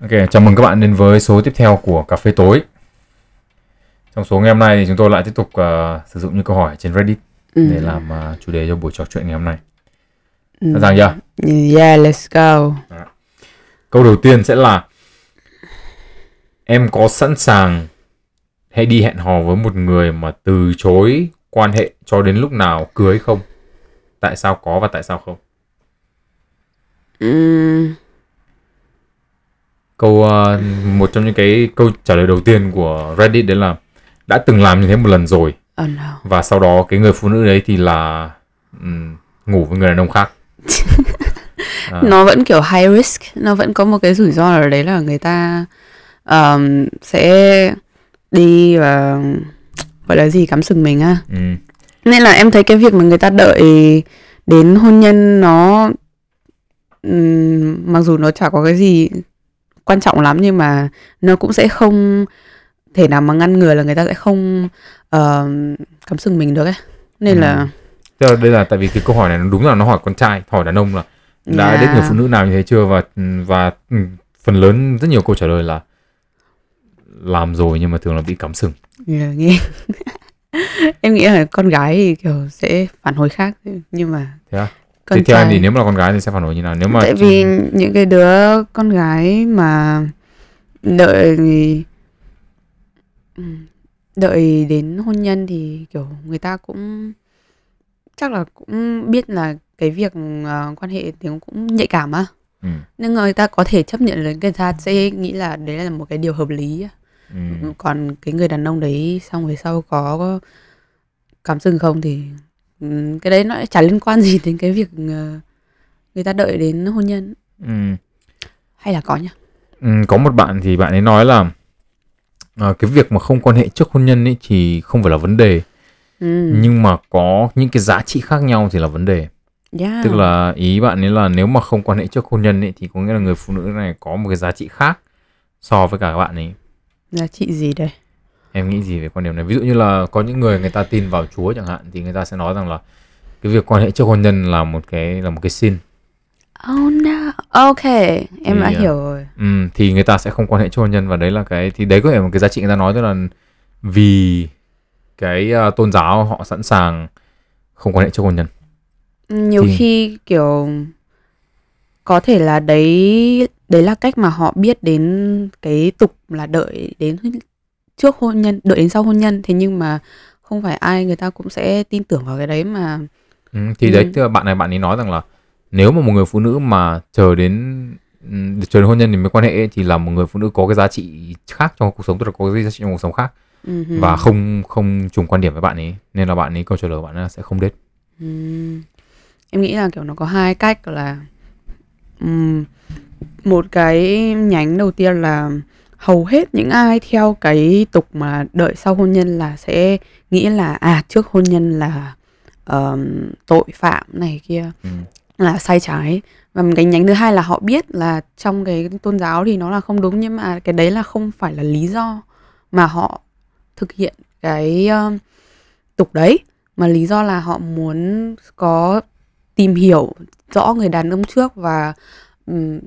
Ok, chào mừng các bạn đến với số tiếp theo của Cà phê tối. Trong số ngày hôm nay thì chúng tôi lại tiếp tục uh, sử dụng những câu hỏi trên Reddit Ừ. để làm uh, chủ đề cho buổi trò chuyện ngày hôm nay. Ừ. Sẵn sàng chưa? Yeah, let's go. Câu đầu tiên sẽ là Em có sẵn sàng hay đi hẹn hò với một người mà từ chối quan hệ cho đến lúc nào cưới không? Tại sao có và tại sao không? Ừm, Câu uh, một trong những cái câu trả lời đầu tiên của Reddit đấy là đã từng làm như thế một lần rồi oh no. và sau đó cái người phụ nữ đấy thì là ừm, ngủ với người đàn ông khác À. Nó vẫn kiểu high risk, nó vẫn có một cái rủi ro ở đấy là người ta um, sẽ đi và gọi là gì cắm sừng mình á. Ừm, Nên là em thấy cái việc mà người ta đợi đến hôn nhân nó ừm, mặc dù nó chả có cái gì quan trọng lắm nhưng mà nó cũng sẽ không thể nào mà ngăn ngừa là người ta sẽ không ờ, cắm sừng mình được ấy. Nên Ừ. là tức là đây là tại vì cái câu hỏi này nó đúng là nó hỏi con trai hỏi đàn ông là đã Yeah. đến người phụ nữ nào như thế chưa và và ừm, phần lớn rất nhiều câu trả lời là làm rồi nhưng mà thường là bị cắm sừng Yeah, nghe em nghĩ là con gái thì kiểu sẽ phản hồi khác nhưng mà thế con Thế theo em trai. thì nếu mà là con gái thì sẽ phản hồi như nào? Nếu mà tại vì những cái đứa con gái mà đợi đợi đến hôn nhân thì kiểu người ta cũng chắc là cũng biết là cái việc ờ, quan hệ thì cũng nhạy cảm á. Ừ, nên người ta có thể chấp nhận là người ta sẽ nghĩ là đấy là một cái điều hợp lý ừ, còn cái người đàn ông đấy xong về sau có cắm sừng không thì ừm, cái đấy nó chả liên quan gì đến cái việc ờ, người ta đợi đến hôn nhân ừ. hay là có nhá Ừ, có một bạn thì bạn ấy nói là ờ, cái việc mà không quan hệ trước hôn nhân ấy thì không phải là vấn đề ừ. nhưng mà có những cái giá trị khác nhau thì là vấn đề yeah. tức là ý bạn ấy là nếu mà không quan hệ trước hôn nhân ấy thì có nghĩa là người phụ nữ này có một cái giá trị khác so với cả các bạn ấy giá trị gì đây em nghĩ gì về quan điểm này? Ví dụ như là có những người người ta tin vào Chúa chẳng hạn thì người ta sẽ nói rằng là cái việc quan hệ trước hôn nhân là một cái là một cái sin. Oh no. Ok em đã Thì, ờ, hiểu rồi. ừ, thì người ta sẽ không quan hệ trước hôn nhân và đấy là cái thì đấy có thể là một cái giá trị người ta nói tức là vì cái ờ, tôn giáo họ sẵn sàng không quan hệ trước hôn nhân. Nhiều thì- khi kiểu có thể là đấy đấy là cách mà họ biết đến cái tục là đợi đến trước hôn nhân đợi đến sau hôn nhân. Thế nhưng mà không phải ai người ta cũng sẽ tin tưởng vào cái đấy mà. Ừ, thì Ừ. đấy tức là bạn này bạn ấy nói rằng là nếu mà một người phụ nữ mà chờ đến ừm, chờ đến hôn nhân thì mới quan hệ ấy, thì là một người phụ nữ có cái giá trị khác trong cuộc sống tức là có cái giá trị trong cuộc sống khác Ừ và không không trùng quan điểm với bạn ấy. Nên là bạn ấy câu trả lời bạn ấy sẽ không date Ừm, em nghĩ là kiểu nó có hai cách là ừm, một cái nhánh đầu tiên là hầu hết những ai theo cái tục mà đợi sau hôn nhân là sẽ nghĩ là à trước hôn nhân là ờm, tội phạm này kia ừ. là sai trái và một cái nhánh thứ hai là họ biết là trong cái tôn giáo thì nó là không đúng nhưng mà cái đấy là không phải là lý do mà họ thực hiện cái um, tục đấy mà lý do là họ muốn có tìm hiểu rõ người đàn ông trước và ừm,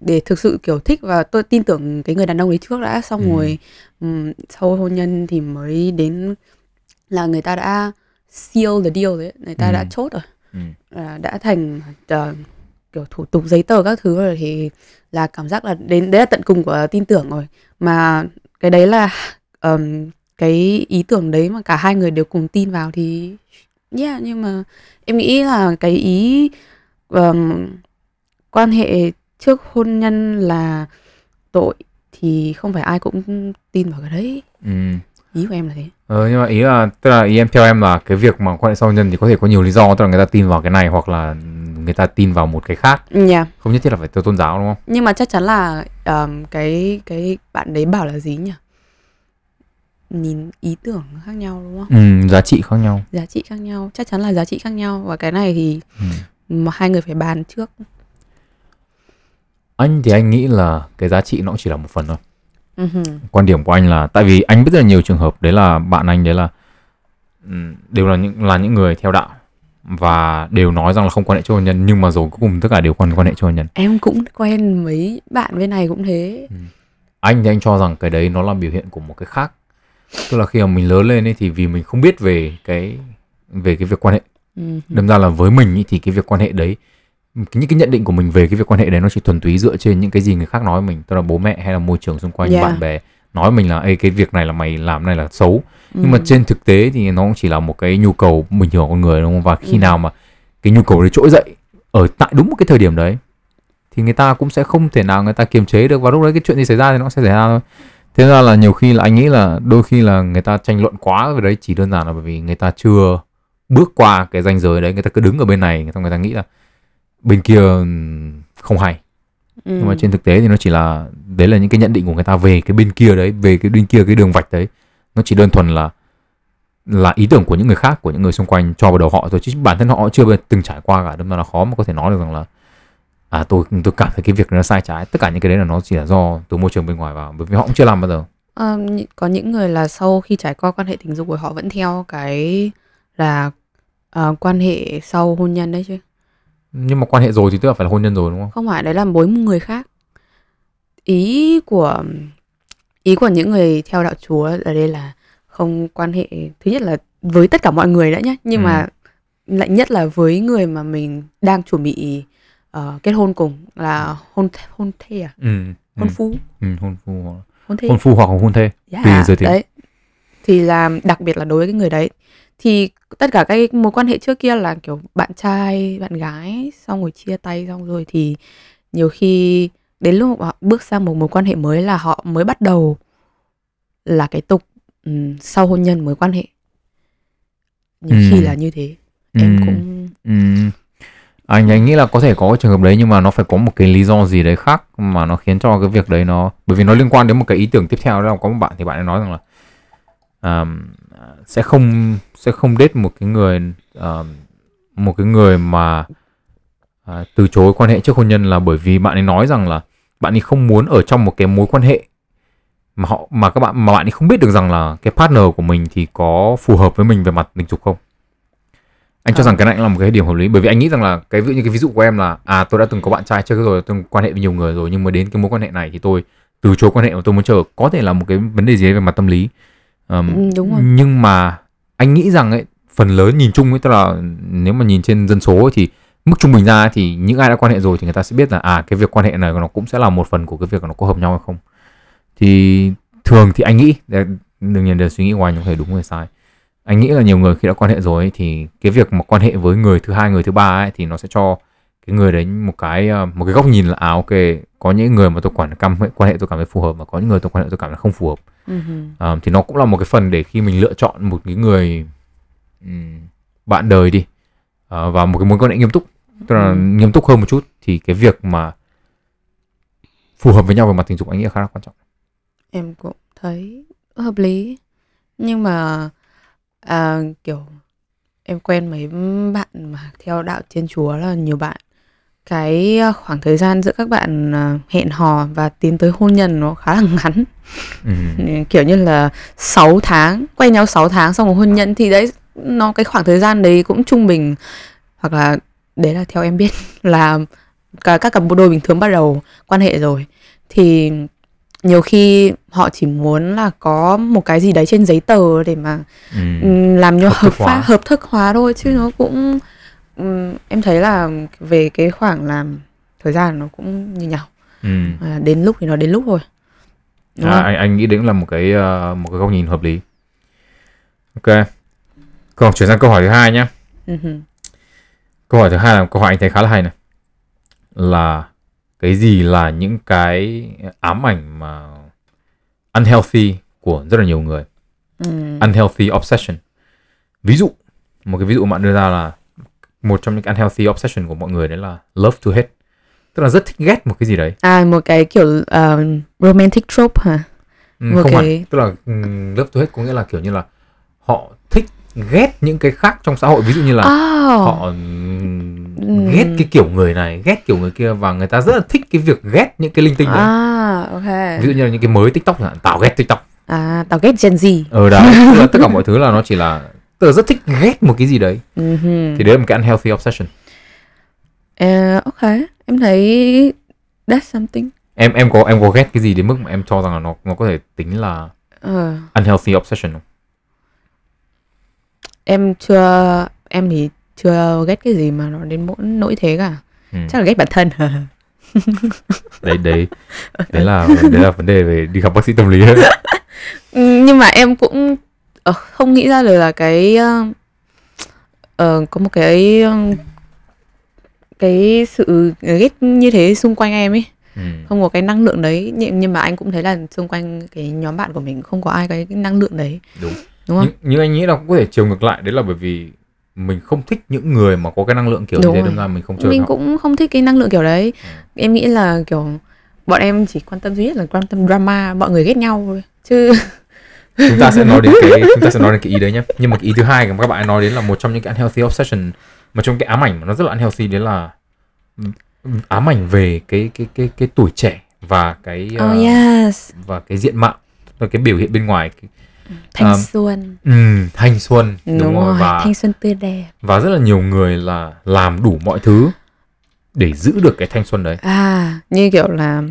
để thực sự kiểu thích và tôi tin tưởng cái người đàn ông đấy trước đã xong Ừ. rồi ừm, sau hôn nhân thì mới đến là người ta đã seal the deal đấy người ta Ừ. đã chốt rồi Ừ. là đã thành ờ, kiểu thủ tục giấy tờ các thứ rồi thì là cảm giác là đến đấy là tận cùng của tin tưởng rồi mà cái đấy là ờm, cái ý tưởng đấy mà cả hai người đều cùng tin vào thì yeah nhưng mà em nghĩ là cái ý ờm, quan hệ trước hôn nhân là tội thì không phải ai cũng tin vào cái đấy. Ừ. ý của em là thế. Ờ, nhưng mà ý là tức là ý em theo em là cái việc mà quan hệ sau hôn nhân thì có thể có nhiều lý do tức là người ta tin vào cái này hoặc là người ta tin vào một cái khác. Yeah. không nhất thiết là phải từ tôn giáo đúng không? Nhưng mà chắc chắn là ờm, cái cái bạn đấy bảo là gì nhỉ? Nhìn ý tưởng khác nhau đúng không? Ừ, giá trị khác nhau. Giá trị khác nhau chắc chắn là giá trị khác nhau. Và cái này thì ừ. mà hai người phải bàn trước anh thì anh nghĩ là cái giá trị nó cũng chỉ là một phần thôi. Ừ hừ. quan điểm của anh là tại vì anh biết rất là nhiều trường hợp đấy là bạn anh đấy là ừm, đều là những là những người theo đạo và đều nói rằng là không quan hệ trước hôn nhân nhưng mà rồi cuối cùng tất cả đều quan quan hệ trước hôn nhân. Em cũng quen mấy bạn bên này cũng thế. Anh thì anh cho rằng cái đấy nó là biểu hiện của một cái khác. Tức là khi mà mình lớn lên ấy thì vì mình không biết về cái về cái việc quan hệ. Ừ. đâm ra là với mình ý, thì cái việc quan hệ đấy những cái nhận định của mình về cái việc quan hệ đấy nó chỉ thuần túy dựa trên những cái gì người khác nói với mình tức là bố mẹ hay là môi trường xung quanh Yeah. bạn bè nói mình là Ê, cái việc này là mày làm này là xấu nhưng mà Ừ. trên thực tế thì nó cũng chỉ là một cái nhu cầu bình thường của con người đúng không và khi Ừ. nào mà cái nhu cầu đấy trỗi dậy ở tại đúng một cái thời điểm đấy thì người ta cũng sẽ không thể nào người ta kiềm chế được và lúc đấy cái chuyện gì xảy ra thì nó sẽ xảy ra thôi thế ra là nhiều khi là anh nghĩ là đôi khi là người ta tranh luận quá về đấy chỉ đơn giản là bởi vì người ta chưa bước qua cái ranh giới đấy người ta cứ đứng ở bên này người ta người ta nghĩ là bên kia không hay. Ừ. nhưng mà trên thực tế thì nó chỉ là đấy là những cái nhận định của người ta về cái bên kia đấy về cái bên kia cái đường vạch đấy. Nó chỉ đơn thuần là là ý tưởng của những người khác của những người xung quanh cho vào đầu họ thôi chứ bản thân họ chưa từng trải qua cả. Đâm ra là khó mà có thể nói được rằng là à tôi tôi cảm thấy cái việc nó sai trái. Tất cả những cái đấy là nó chỉ là do từ môi trường bên ngoài vào bởi vì họ cũng chưa làm bao giờ. Nhị- có những người là sau khi trải qua quan hệ tình dục của họ vẫn theo cái là ờ, quan hệ sau hôn nhân đấy chứ nhưng mà quan hệ rồi thì tức là phải là hôn nhân rồi đúng không? Không phải đấy là một người khác. Ý của ý của những người theo đạo chúa ở đây là không quan hệ thứ nhất là với tất cả mọi người đã nhé nhưng Ừ. mà lại nhất là với người mà mình đang chuẩn bị ờ, kết hôn cùng là hôn hôn thê à? Ừ, hôn ừ, phu. Ừ, hôn phu hoặc- hôn thê. hôn phu hoặc hôn thê. Yeah, tùy giới tính. đấy. Thì là đặc biệt là đối với cái người đấy thì tất cả các mối quan hệ trước kia là kiểu bạn trai bạn gái xong rồi chia tay xong rồi thì nhiều khi đến lúc họ bước sang một mối quan hệ mới là họ mới bắt đầu là cái tục ừm, sau hôn nhân mới quan hệ nhiều khi Ừm. là như thế em Ừ. cũng Ừm, anh anh nghĩ là có thể có trường hợp đấy nhưng mà nó phải có một cái lý do gì đấy khác mà nó khiến cho cái việc đấy nó bởi vì nó liên quan đến một cái ý tưởng tiếp theo đó là có một bạn thì bạn ấy nói rằng là um, sẽ không sẽ không date một cái người um, một cái người mà à, từ chối quan hệ trước hôn nhân là bởi vì bạn ấy nói rằng là bạn ấy không muốn ở trong một cái mối quan hệ mà họ mà các bạn mà bạn ấy không biết được rằng là cái partner của mình thì có phù hợp với mình về mặt tình dục không? Anh cho Ờ. rằng cái này là một cái điểm hợp lý bởi vì anh nghĩ rằng là cái ví dụ như cái ví dụ của em là à tôi đã từng có bạn trai trước rồi tôi quan hệ với nhiều người rồi nhưng mà đến cái mối quan hệ này thì tôi từ chối quan hệ mà tôi muốn chờ. Có thể là một cái vấn đề gì đấy về mặt tâm lý Ờm, Ừ, đúng rồi. nhưng mà anh nghĩ rằng ấy phần lớn nhìn chung ấy tức là nếu mà nhìn trên dân số ấy, thì mức trung bình ra ấy, thì những ai đã quan hệ rồi thì người ta sẽ biết là à cái việc quan hệ này nó cũng sẽ là một phần của cái việc nó có hợp nhau hay không thì thường thì anh nghĩ để- đừng nhìn đều suy nghĩ anh có thể đúng hay sai anh nghĩ là nhiều người khi đã quan hệ rồi ấy, thì cái việc mà quan hệ với người thứ hai người thứ ba ấy thì nó sẽ cho cái người đấy một cái ờ, một cái góc nhìn là à ok có những người mà tôi quản cam quan hệ tôi cảm thấy phù hợp và có những người tôi quan hệ tôi cảm thấy không phù hợp Ừ hừ. Ờ, thì nó cũng là một cái phần để khi mình lựa chọn một cái người ừm, bạn đời đi ờ, và một cái mối quan hệ nghiêm túc tức là Ừ. nghiêm túc hơn một chút thì cái việc mà phù hợp với nhau về mặt tình dục anh nghĩ là khá là quan trọng em cũng thấy hợp lý nhưng mà à, kiểu em quen mấy bạn mà theo đạo thiên chúa là nhiều bạn cái à, khoảng thời gian giữa các bạn à, hẹn hò và tiến tới hôn nhân nó khá là ngắn. Ừm, kiểu như là 6 tháng quen nhau 6 tháng xong rồi hôn nhân thì đấy nó cái khoảng thời gian đấy cũng trung bình. Hoặc là đấy là theo em biết là cả các cặp đôi bình thường bắt đầu quan hệ rồi. Thì nhiều khi họ chỉ muốn là có một cái gì đấy trên giấy tờ để mà ừm, làm cho Hợp hợp hóa. pháp hợp thức hóa thôi chứ nó cũng ừm, em thấy là về cái khoảng làm thời gian nó cũng như nhau ừm. à, đến lúc thì nó đến lúc thôi đúng À, không? anh anh nghĩ đấy cũng là một cái ờ, một cái góc nhìn hợp lý ok còn chuyển sang câu hỏi thứ hai nhé Ừ hừ. câu hỏi thứ hai là câu hỏi anh thấy khá là hay này là cái gì là những cái ám ảnh mà unhealthy của rất là nhiều người Ừm. unhealthy obsession ví dụ một cái ví dụ bạn đưa ra là một trong những unhealthy obsession của mọi người đấy là love to hate tức là rất thích ghét một cái gì đấy À một cái kiểu ờ, romantic trope hả? Ừ, Một không cái- hẳn tức là um, love to hate có nghĩa là kiểu như là họ thích ghét những cái khác trong xã hội ví dụ như là Oh. họ Ừm. ghét cái kiểu người này ghét kiểu người kia và người ta rất là thích cái việc ghét những cái linh tinh đấy À ok. ví dụ như là những cái mới tiktok chẳng hạn tao ghét tiktok À tao ghét Gen Z. ờ đấy tức là tất cả mọi thứ là nó chỉ là là rất thích ghét một cái gì đấy Mhm. thì đấy là một cái unhealthy obsession Ờ, ok, em thấy that's something. em em có em có ghét cái gì đến mức mà em cho rằng là nó nó có thể tính là Ờ, unhealthy obsession không em chưa em thì chưa ghét cái gì mà nó đến mỗi nỗi thế cả. ừ. Chắc là ghét bản thân. đấy đấy đấy là đấy là vấn đề về đi gặp bác sĩ tâm lý Ừ, nhưng mà em cũng ờ, không nghĩ ra được là cái ờ, ờ, có một cái ờ, cái sự ghét như thế xung quanh em ấy. Ừ. không có cái năng lượng đấy. Nhưng, nhưng mà anh cũng thấy là xung quanh cái nhóm bạn của mình không có ai cái, năng lượng đấy. Đúng. Đúng không? Nhưng, nhưng anh nghĩ là cũng có thể chiều ngược lại. Đấy là bởi vì mình không thích những người mà có cái năng lượng kiểu Đúng như thế đâm ra mình không chơi mình họ cũng không thích cái năng lượng kiểu đấy. Ừ. em nghĩ là kiểu bọn em chỉ quan tâm duy nhất là quan tâm drama mọi người ghét nhau thôi. Chứ chúng ta sẽ nói đến cái chúng ta sẽ nói đến cái ý đấy nhé nhưng mà cái ý thứ hai mà các bạn nói đến là một trong những cái unhealthy obsession mà trong cái ám ảnh mà nó rất là unhealthy đấy là ám ảnh về cái cái cái cái tuổi trẻ và cái oh uh, yes. và cái diện mạo và cái biểu hiện bên ngoài. Thanh Um, xuân. ừm, thanh xuân đúng, đúng, rồi rồi và thanh xuân tươi đẹp. và rất là nhiều người là làm đủ mọi thứ để giữ được cái thanh xuân đấy. À như kiểu là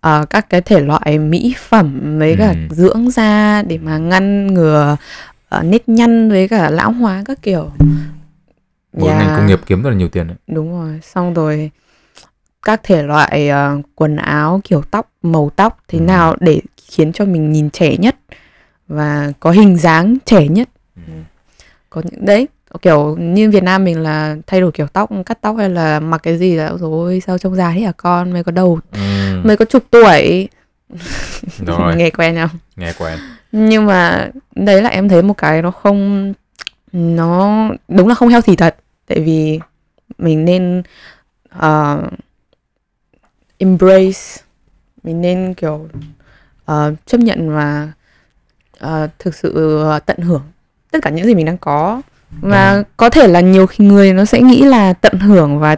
ờ, các cái thể loại mỹ phẩm với cả Ừ. dưỡng da để mà ngăn ngừa uh, nếp nhăn với cả lão hóa các kiểu một Yeah. ngành công nghiệp kiếm rất là nhiều tiền đấy đúng rồi xong rồi các thể loại ờ, quần áo kiểu tóc màu tóc thế Ừ. nào để khiến cho mình nhìn trẻ nhất và có hình dáng trẻ nhất Ừ. có những đấy kiểu như Việt Nam mình là thay đổi kiểu tóc cắt tóc hay là mặc cái gì là rồi sao trông già thế hả con? Mày có đầu Ừm, mày có chục tuổi. Rồi. Nghe quen không nghe quen. Nhưng mà đấy là em thấy một cái nó không nó đúng là không healthy thật. Tại vì mình nên uh, embrace mình nên kiểu uh, chấp nhận và uh, thực sự tận hưởng tất cả những gì mình đang có và Ừ. có thể là nhiều khi người nó sẽ nghĩ là tận hưởng và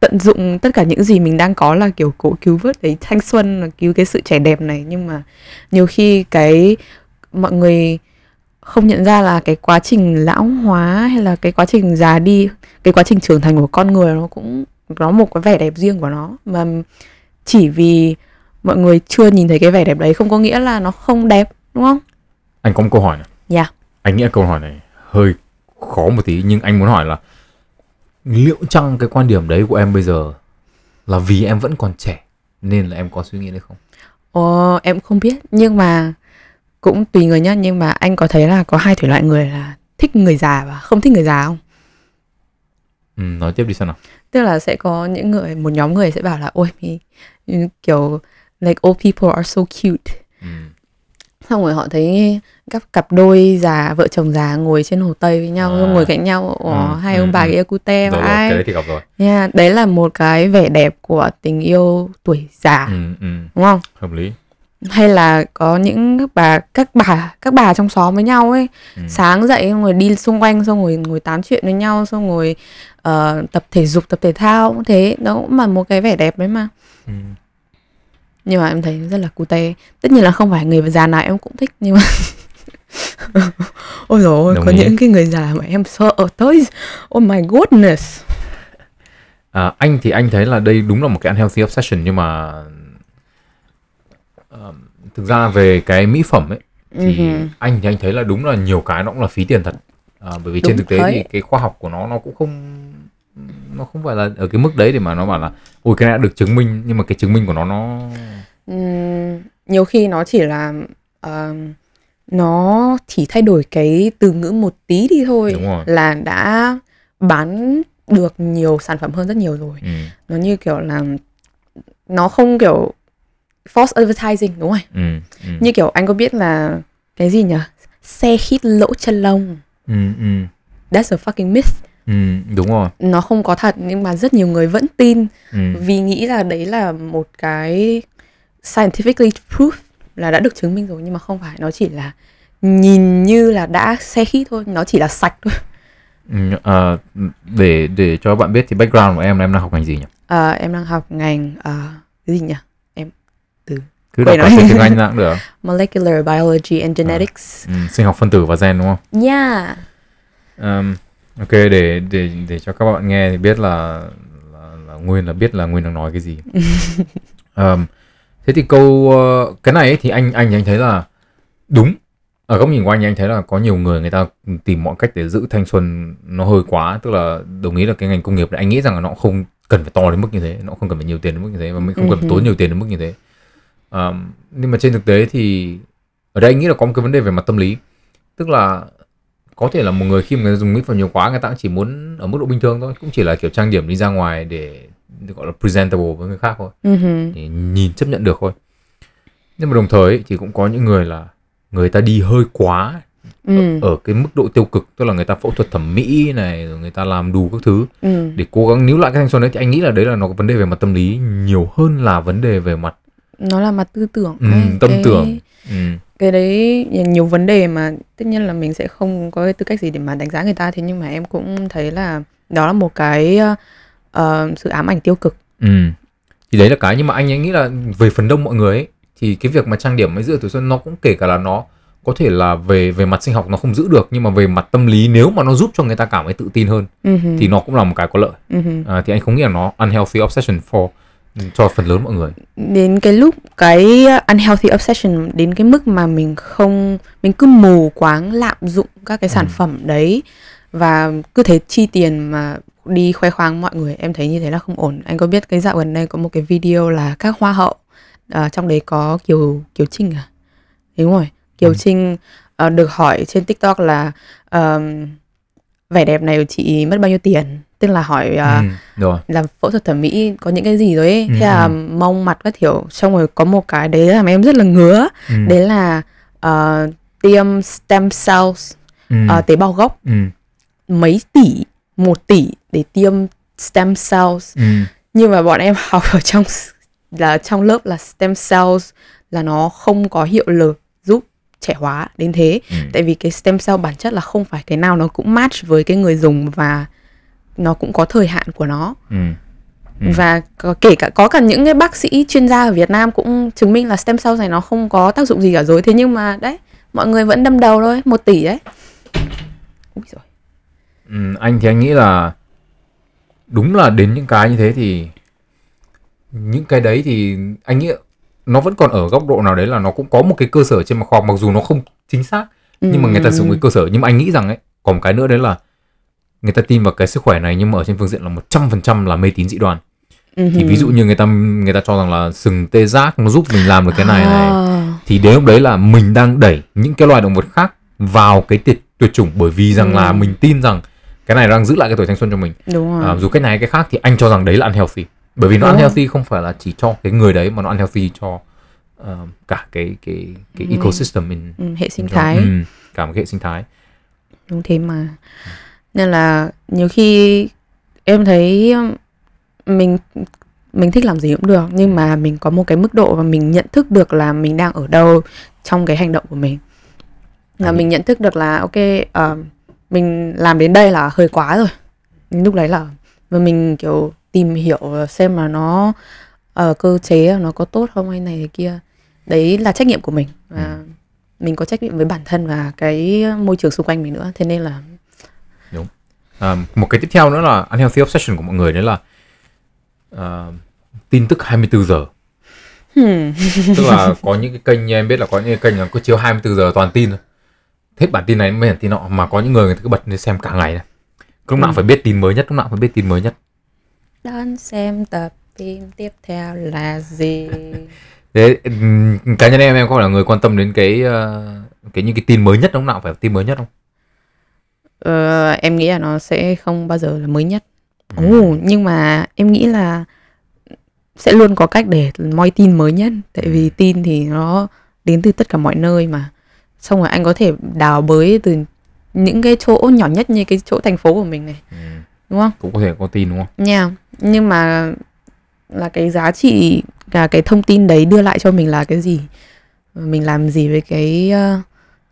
tận dụng tất cả những gì mình đang có là kiểu cố cứu vớt đấy thanh xuân là cứu cái sự trẻ đẹp này nhưng mà nhiều khi cái mọi người không nhận ra là cái quá trình lão hóa hay là cái quá trình già đi cái quá trình trưởng thành của con người nó cũng có một cái vẻ đẹp riêng của nó mà chỉ vì mọi người chưa nhìn thấy cái vẻ đẹp đấy không có nghĩa là nó không đẹp đúng không anh có một câu hỏi này Dạ. anh nghĩ câu hỏi này hơi khó một tí nhưng anh muốn hỏi là liệu chăng cái quan điểm đấy của em bây giờ là vì em vẫn còn trẻ nên là em có suy nghĩ đấy không? Ồ, em không biết nhưng mà cũng tùy người nhá nhưng mà anh có thấy là có hai thể loại người là thích người già và không thích người già không? Ừ, nói tiếp đi xem nào. Tức là sẽ có những người một nhóm người sẽ bảo là ôi kiểu like old people are so cute. Ừ. xong rồi họ thấy các cặp đôi già vợ chồng già ngồi trên hồ tây với nhau À. ngồi cạnh nhau Ừ, hai ừ, ông bà ừ. kia cute cái vãi đấy thì gặp rồi yeah, đấy là một cái vẻ đẹp của tình yêu tuổi già ừ, ừ, đúng không hợp lý hay là có những các bà các bà các bà trong xóm với nhau ấy ừ. sáng dậy xong rồi đi xung quanh xong rồi ngồi tám chuyện với nhau xong rồi ờ, tập thể dục tập thể thao cũng thế đó cũng là một cái vẻ đẹp đấy mà Ừ. nhưng mà em thấy rất là cute tất nhiên là không phải người già nào em cũng thích nhưng mà ôi rồi có ý. những cái người già mà em sợ tới oh my goodness À, anh thì anh thấy là đây đúng là một cái unhealthy obsession nhưng mà ờm, thực ra về cái mỹ phẩm ấy thì Mhm. anh thì anh thấy là đúng là nhiều cái nó cũng là phí tiền thật à, bởi vì trên Đúng thực tế thế. thì cái khoa học của nó nó cũng không nó không phải là ở cái mức đấy để mà nó bảo là ôi cái này đã được chứng minh nhưng mà cái chứng minh của nó nó Ừm, nhiều khi nó chỉ là ờ, nó chỉ thay đổi cái từ ngữ một tí đi thôi là đã bán được nhiều sản phẩm hơn rất nhiều rồi. Ừ, nó như kiểu là nó không kiểu false advertising đúng rồi ừ, ừ, như kiểu anh có biết là cái gì nhỉ? Xe hít lỗ chân lông. Ừ, ừ, that's a fucking myth ừ, đúng rồi. Nó không có thật nhưng mà rất nhiều người vẫn tin. Ừ, vì nghĩ là đấy là một cái scientifically proof là đã được chứng minh rồi nhưng mà không phải. Nó chỉ là nhìn như là đã xe hít thôi. Nó chỉ là sạch thôi. À, để để cho bạn biết thì background của em là em đang học ngành gì nhỉ? Ờ, em đang học ngành ờ, cái gì nhỉ? Cứ Quên đọc rồi. cả tiếng Anh cũng được. Molecular biology and genetics. Ừ, sinh học phân tử và gen đúng không? Yeah. Um, ok để để để cho các bạn nghe thì biết là là, là nguyên là biết là nguyên đang nói cái gì. Um, thế thì câu uh, cái này ấy, thì anh anh anh thấy là đúng. Ở góc nhìn của anh anh thấy là có nhiều người người ta tìm mọi cách để giữ thanh xuân nó hơi quá. Tức là đồng ý là cái ngành công nghiệp này anh nghĩ rằng là nó không cần phải to đến mức như thế. Nó không cần phải nhiều tiền đến mức như thế và mình không cần phải tốn nhiều tiền đến mức như thế. Um, nhưng mà trên thực tế thì ở đây anh nghĩ là có một cái vấn đề về mặt tâm lý. Tức là có thể là một người khi mà người ta dùng mỹ phẩm nhiều quá người ta cũng chỉ muốn ở mức độ bình thường thôi cũng chỉ là kiểu trang điểm đi ra ngoài để, gọi là presentable với người khác thôi uh-huh. để nhìn chấp nhận được thôi nhưng mà đồng thời thì cũng có những người là người ta đi hơi quá ừ. ở cái mức độ tiêu cực tức là người ta phẫu thuật thẩm mỹ này rồi người ta làm đủ các thứ Ừ. để cố gắng níu lại cái thanh xuân đấy thì anh nghĩ là đấy là nó có vấn đề về mặt tâm lý nhiều hơn là vấn đề về mặt nó là mặt tư tưởng ừ, tâm Cái- tưởng ừ, cái đấy nhiều vấn đề mà tất nhiên là mình sẽ không có cái tư cách gì để mà đánh giá người ta thế nhưng mà em cũng thấy là đó là một cái ờ, sự ám ảnh tiêu cực ừ. thì đấy là cái nhưng mà anh ấy nghĩ là về phần đông mọi người ấy thì cái việc mà trang điểm mới giữ tuổi xuân nó cũng kể cả là nó có thể là về về mặt sinh học nó không giữ được nhưng mà về mặt tâm lý nếu mà nó giúp cho người ta cảm thấy tự tin hơn Ừ. thì nó cũng là một cái có lợi Ừ. à, thì anh không nghĩ là nó unhealthy obsession for cho phần lớn mọi người đến cái lúc cái unhealthy obsession đến cái mức mà mình không mình cứ mù quáng lạm dụng các cái sản Ừ. phẩm đấy và cứ thế chi tiền mà đi khoe khoang mọi người em thấy như thế là không ổn anh có biết cái dạo gần đây có một cái video là các hoa hậu à, trong đấy có kiều kiều trinh à đúng rồi kiều Ừ. trinh ờ, được hỏi trên tiktok là ờm, vẻ đẹp này của chị mất bao nhiêu tiền tức là hỏi à, ừ, rồi. làm phẫu thuật thẩm mỹ có những cái gì rồi ấy? Ừ, thế là ừ. mông mặt các kiểu xong rồi có một cái đấy làm em rất là ngứa. Ừ, đấy là ờ, tiêm stem cells ừ, ờ, tế bào gốc. Ừ, mấy tỷ một tỷ để tiêm stem cells. Ừ, nhưng mà bọn em học ở trong là trong lớp là stem cells là nó không có hiệu lực giúp trẻ hóa đến thế. Ừ. tại vì cái stem cell bản chất là không phải cái nào nó cũng match với cái người dùng và nó cũng có thời hạn của nó ừ. Ừ. và có, kể cả có cả những cái bác sĩ chuyên gia ở Việt Nam cũng chứng minh là stem cell này nó không có tác dụng gì cả rồi thế nhưng mà đấy mọi người vẫn đâm đầu thôi một tỷ đấy Úi dồi. Ừ, anh thì anh nghĩ là đúng là đến những cái như thế thì những cái đấy thì anh nghĩ nó vẫn còn ở góc độ nào đấy là nó cũng có một cái cơ sở trên mặt khoa học mặc dù nó không chính xác nhưng mà người ta sử dụng cái cơ sở nhưng mà anh nghĩ rằng ấy còn một cái nữa đấy là người ta tin vào cái sức khỏe này nhưng mà ở trên phương diện là 100% là mê tín dị đoan. Ừ thì ví dụ như người ta người ta cho rằng là sừng tê giác nó giúp mình làm được cái này này. À, thì đến lúc đấy là mình đang đẩy những cái loài động vật khác vào cái tuyệt tuyệt chủng bởi vì rằng là Ừ. mình tin rằng cái này đang giữ lại cái tuổi thanh xuân cho mình. Đúng rồi. À, dù cái này cái khác thì anh cho rằng đấy là unhealthy. Bởi vì nó Đúng rồi. unhealthy không phải là chỉ cho cái người đấy mà nó unhealthy cho ờ, cả cái cái cái Ừ. ecosystem mình. Ừ, hệ sinh thái. Ừ, cả một hệ sinh thái. Đúng thế mà nên là nhiều khi em thấy mình mình thích làm gì cũng được nhưng mà mình có một cái mức độ và mình nhận thức được là mình đang ở đâu trong cái hành động của mình. Là mình nhận thức được là ok ờ, mình làm đến đây là hơi quá rồi. Lúc đấy là và mình kiểu tìm hiểu xem là nó ở cơ chế nó có tốt không hay này hay kia. Đấy là trách nhiệm của mình. Và mình có trách nhiệm với bản thân và cái môi trường xung quanh mình nữa. Thế nên là à, một cái tiếp theo nữa là unhealthy obsession của mọi người đấy là ờ, tin tức 24 giờ. Hmm, tức là có những cái kênh như em biết là có những cái kênh là cứ chiếu 24 giờ toàn tin thôi. Hết bản tin này mới bản tin nọ mà có những người người ta cứ bật lên xem cả ngày này. Lúc nào Ừ. phải biết tin mới nhất lúc nào phải biết tin mới nhất. Đón xem tập phim tiếp theo là gì? Thế ừm, cá nhân em em có phải là người quan tâm đến cái ờ, cái những cái tin mới nhất lúc nào phải tin mới nhất không ờ, em nghĩ là nó sẽ không bao giờ là mới nhất. Ừ. Ồ, nhưng mà em nghĩ là sẽ luôn có cách để moi tin mới nhất. Tại vì tin thì nó đến từ tất cả mọi nơi mà. Xong rồi anh có thể đào bới từ những cái chỗ nhỏ nhất như cái chỗ thành phố của mình này. Ừ, đúng không? Cũng có thể có tin đúng không? Nha. Nhưng mà là cái giá trị cả cái thông tin đấy đưa lại cho mình là cái gì? Mình làm gì với cái ờ,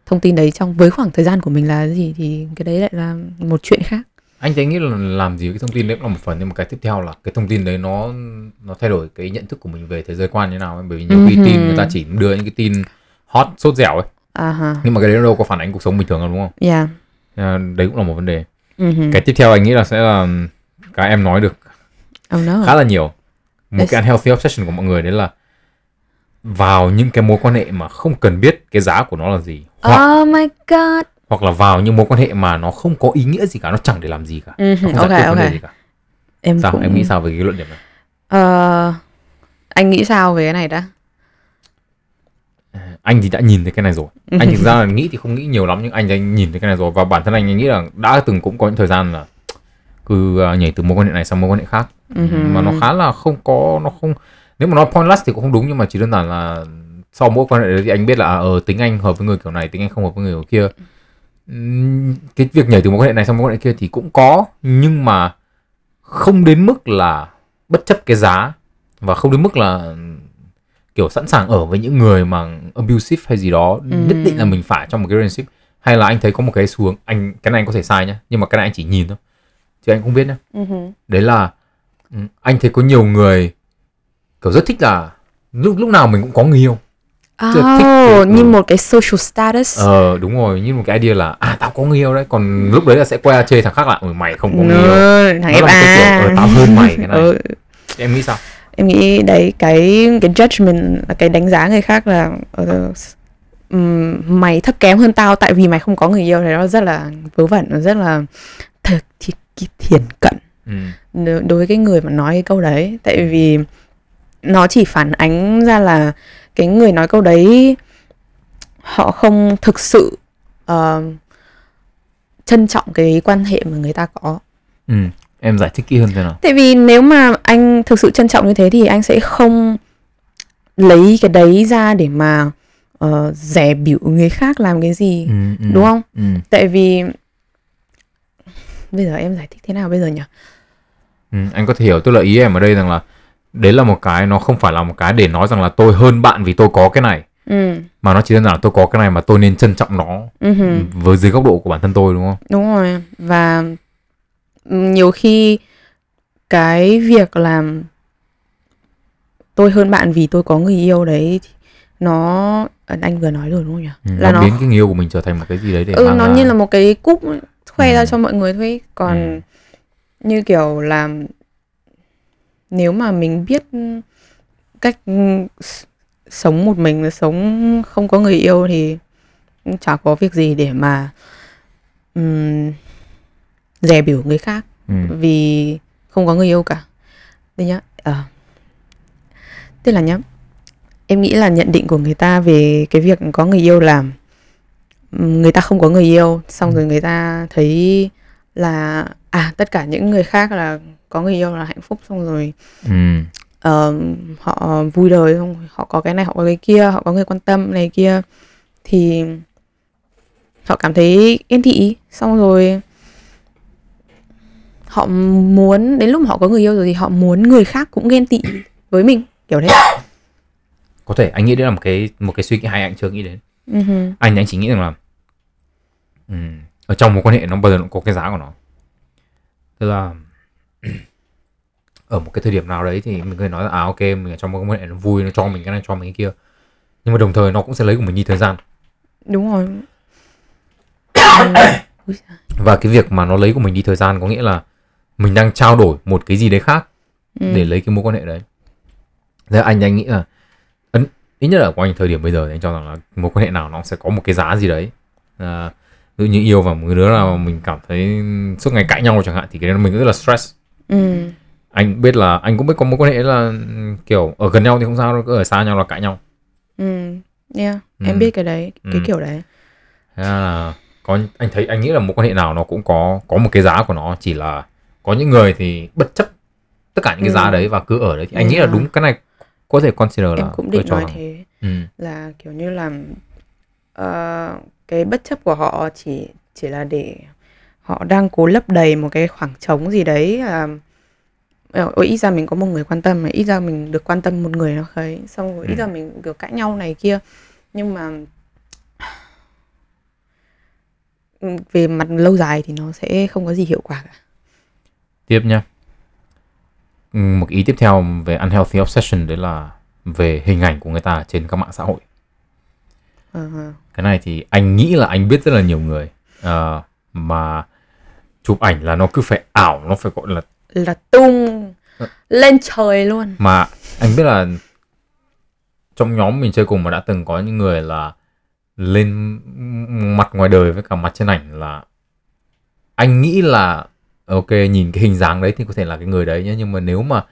thông tin đấy trong với khoảng thời gian của mình là gì thì cái đấy lại là một chuyện khác anh thấy nghĩ là làm gì cái thông tin đấy cũng là một phần nhưng mà cái tiếp theo là cái thông tin đấy nó nó thay đổi cái nhận thức của mình về thế giới quan như nào ấy. bởi vì nhiều khi Ừm. tin người ta chỉ đưa những cái tin hot sốt dẻo ấy ha nhưng mà cái đấy đâu có phản ánh cuộc sống bình thường đâu đúng không yeah À, đấy cũng là một vấn đề Mhm. cái tiếp theo anh nghĩ là sẽ là cái em nói được Oh no. khá là nhiều một Yes. cái unhealthy obsession của mọi người đấy là vào những cái mối quan hệ mà không cần biết cái giá của nó là gì hoặc Oh my god. hoặc là vào những mối quan hệ mà nó không có ý nghĩa gì cả nó chẳng để làm gì cả Mhm. không giải Ok quyết vấn đề gì cả Em sao cũng em nghĩ sao về cái luận điểm này Ờ, anh nghĩ sao về cái này đã? anh thì đã nhìn thấy cái này rồi Ừ. anh thực ra là nghĩ thì không nghĩ nhiều lắm nhưng anh đã nhìn thấy cái này rồi và bản thân anh, anh nghĩ là đã từng cũng có những thời gian là cứ à, nhảy từ mối quan hệ này sang mối quan hệ khác Mhm. mà nó khá là không có nó không nếu mà nói pointless thì cũng không đúng nhưng mà chỉ đơn giản là sau mỗi quan hệ đấy thì anh biết là à, ờ tính anh hợp với người kiểu này tính anh không hợp với người kiểu kia. Ừm, cái việc nhảy từ mối quan hệ này sang mối quan hệ kia thì cũng có nhưng mà không đến mức là bất chấp cái giá và không đến mức là kiểu sẵn sàng ở với những người mà abusive hay gì đó nhất định là mình phải trong một cái relationship. Hay là anh thấy có một cái xu hướng anh cái này anh có thể sai nhá nhưng mà cái này anh chỉ nhìn thôi chứ anh không biết nhá. Mhm. đấy là ừ, anh thấy có nhiều người kiểu rất thích là lúc lúc nào mình cũng có người yêu Chưa thích Oh, như một cái social status. ờ đúng rồi như một cái idea là à tao có người yêu đấy còn lúc đấy là sẽ quay ra chê thằng khác là "Ôi, mày không có người yêu thằng Nó kiểu, FA. ờ, tao hơn mày cái này. Ừ, em nghĩ sao em nghĩ đấy cái cái judgment là cái đánh giá người khác là ờ, ừm, mày thấp kém hơn tao tại vì mày không có người yêu thì nó rất là vớ vẩn nó rất là thật thiền cận ừ. đối với cái người mà nói cái câu đấy tại vì nó chỉ phản ánh ra là cái người nói câu đấy họ không thực sự ờ, trân trọng cái quan hệ mà người ta có ừ em giải thích kỹ hơn thế nào tại vì nếu mà anh thực sự trân trọng như thế thì anh sẽ không lấy cái đấy ra để mà ờ, rẻ biểu người khác làm cái gì ừ, ừ. đúng không ừ. tại vì bây giờ em giải thích thế nào bây giờ nhỉ Ừ, anh có thể hiểu tức là ý em ở đây rằng là đấy là một cái nó không phải là một cái để nói rằng là tôi hơn bạn vì tôi có cái này ừ mà nó chỉ đơn giản là tôi có cái này mà tôi nên trân trọng nó hừ. với dưới góc độ của bản thân tôi đúng không Đúng rồi và nhiều khi cái việc làm tôi hơn bạn vì tôi có người yêu đấy nó anh vừa nói rồi đúng không nhỉ? ừ, là nó biến cái người yêu của mình trở thành một cái gì đấy để ừ nó ra. như là một cái cúp khoe ra Ừ. cho mọi người thôi. Còn Ừ. như kiểu là nếu mà mình biết cách sống một mình sống không có người yêu thì cũng chả có việc gì để mà um, dè biểu người khác ừ. vì không có người yêu cả. Đây nhá. Ờ. Tức là nhá em nghĩ là nhận định của người ta về cái việc có người yêu là người ta không có người yêu xong rồi người ta thấy là à tất cả những người khác là có người yêu là hạnh phúc xong rồi Ừ. ờ, họ vui đời xong rồi họ có cái này họ có cái kia họ có người quan tâm này kia thì họ cảm thấy ghen tị xong rồi họ muốn đến lúc mà họ có người yêu rồi thì họ muốn người khác cũng ghen tị với mình kiểu thế có thể anh nghĩ đấy là một cái một cái suy nghĩ hay anh chưa nghĩ đến hừ. anh anh chỉ nghĩ rằng là ừm, ở trong một quan hệ nó bao giờ nó có cái giá của nó tức là ở một cái thời điểm nào đấy thì mình có thể nói là à ok mình ở trong một quan hệ nó vui nó cho mình cái này cho mình cái kia. Nhưng mà đồng thời nó cũng sẽ lấy của mình đi thời gian. Đúng rồi. Và cái việc mà nó lấy của mình đi thời gian có nghĩa là mình đang trao đổi một cái gì đấy khác Ừ. để lấy cái mối quan hệ đấy. Thế anh anh nghĩ là ấn ít nhất là của anh thời điểm bây giờ thì anh cho rằng là mối quan hệ nào nó sẽ có một cái giá gì đấy. À, ví dụ như yêu vào một người đứa mà mình cảm thấy suốt ngày cãi nhau chẳng hạn thì cái đấy mình rất là stress ừ. anh biết là anh cũng biết có mối quan hệ là kiểu ở gần nhau thì không sao đâu cứ ở xa nhau là cãi nhau Ừ. Yeah. Ừ. em biết cái đấy cái Ừ. kiểu đấy Thế là có anh thấy anh nghĩ là mối quan hệ nào nó cũng có có một cái giá của nó chỉ là có những người thì bất chấp tất cả những cái Ừ. giá đấy và cứ ở đấy thì anh nghĩ là đúng cái này có thể consider là em cũng tôi định nói rằng- thế ừ. là kiểu như là ờ, cái bất chấp của họ chỉ chỉ là để họ đang cố lấp đầy một cái khoảng trống gì đấy là ờ, ôi, ít ra mình có một người quan tâm ít ra mình được quan tâm một người nào đấy. Xong rồi ít Ừ. ra mình kiểu cãi nhau này kia. Nhưng mà ừ, về mặt lâu dài thì nó sẽ không có gì hiệu quả cả. Tiếp nha. Ừ, một ý tiếp theo về unhealthy obsession đấy là về hình ảnh của người ta trên các mạng xã hội. Ờ. cái này thì anh nghĩ là anh biết rất là nhiều người Ờ, mà chụp ảnh là nó cứ phải ảo nó phải gọi là là tung Ờ. lên trời luôn mà anh biết là trong nhóm mình chơi cùng mà đã từng có những người là lên mặt ngoài đời với cả mặt trên ảnh là anh nghĩ là ok nhìn cái hình dáng đấy thì có thể là cái người đấy nhé nhưng mà nếu mà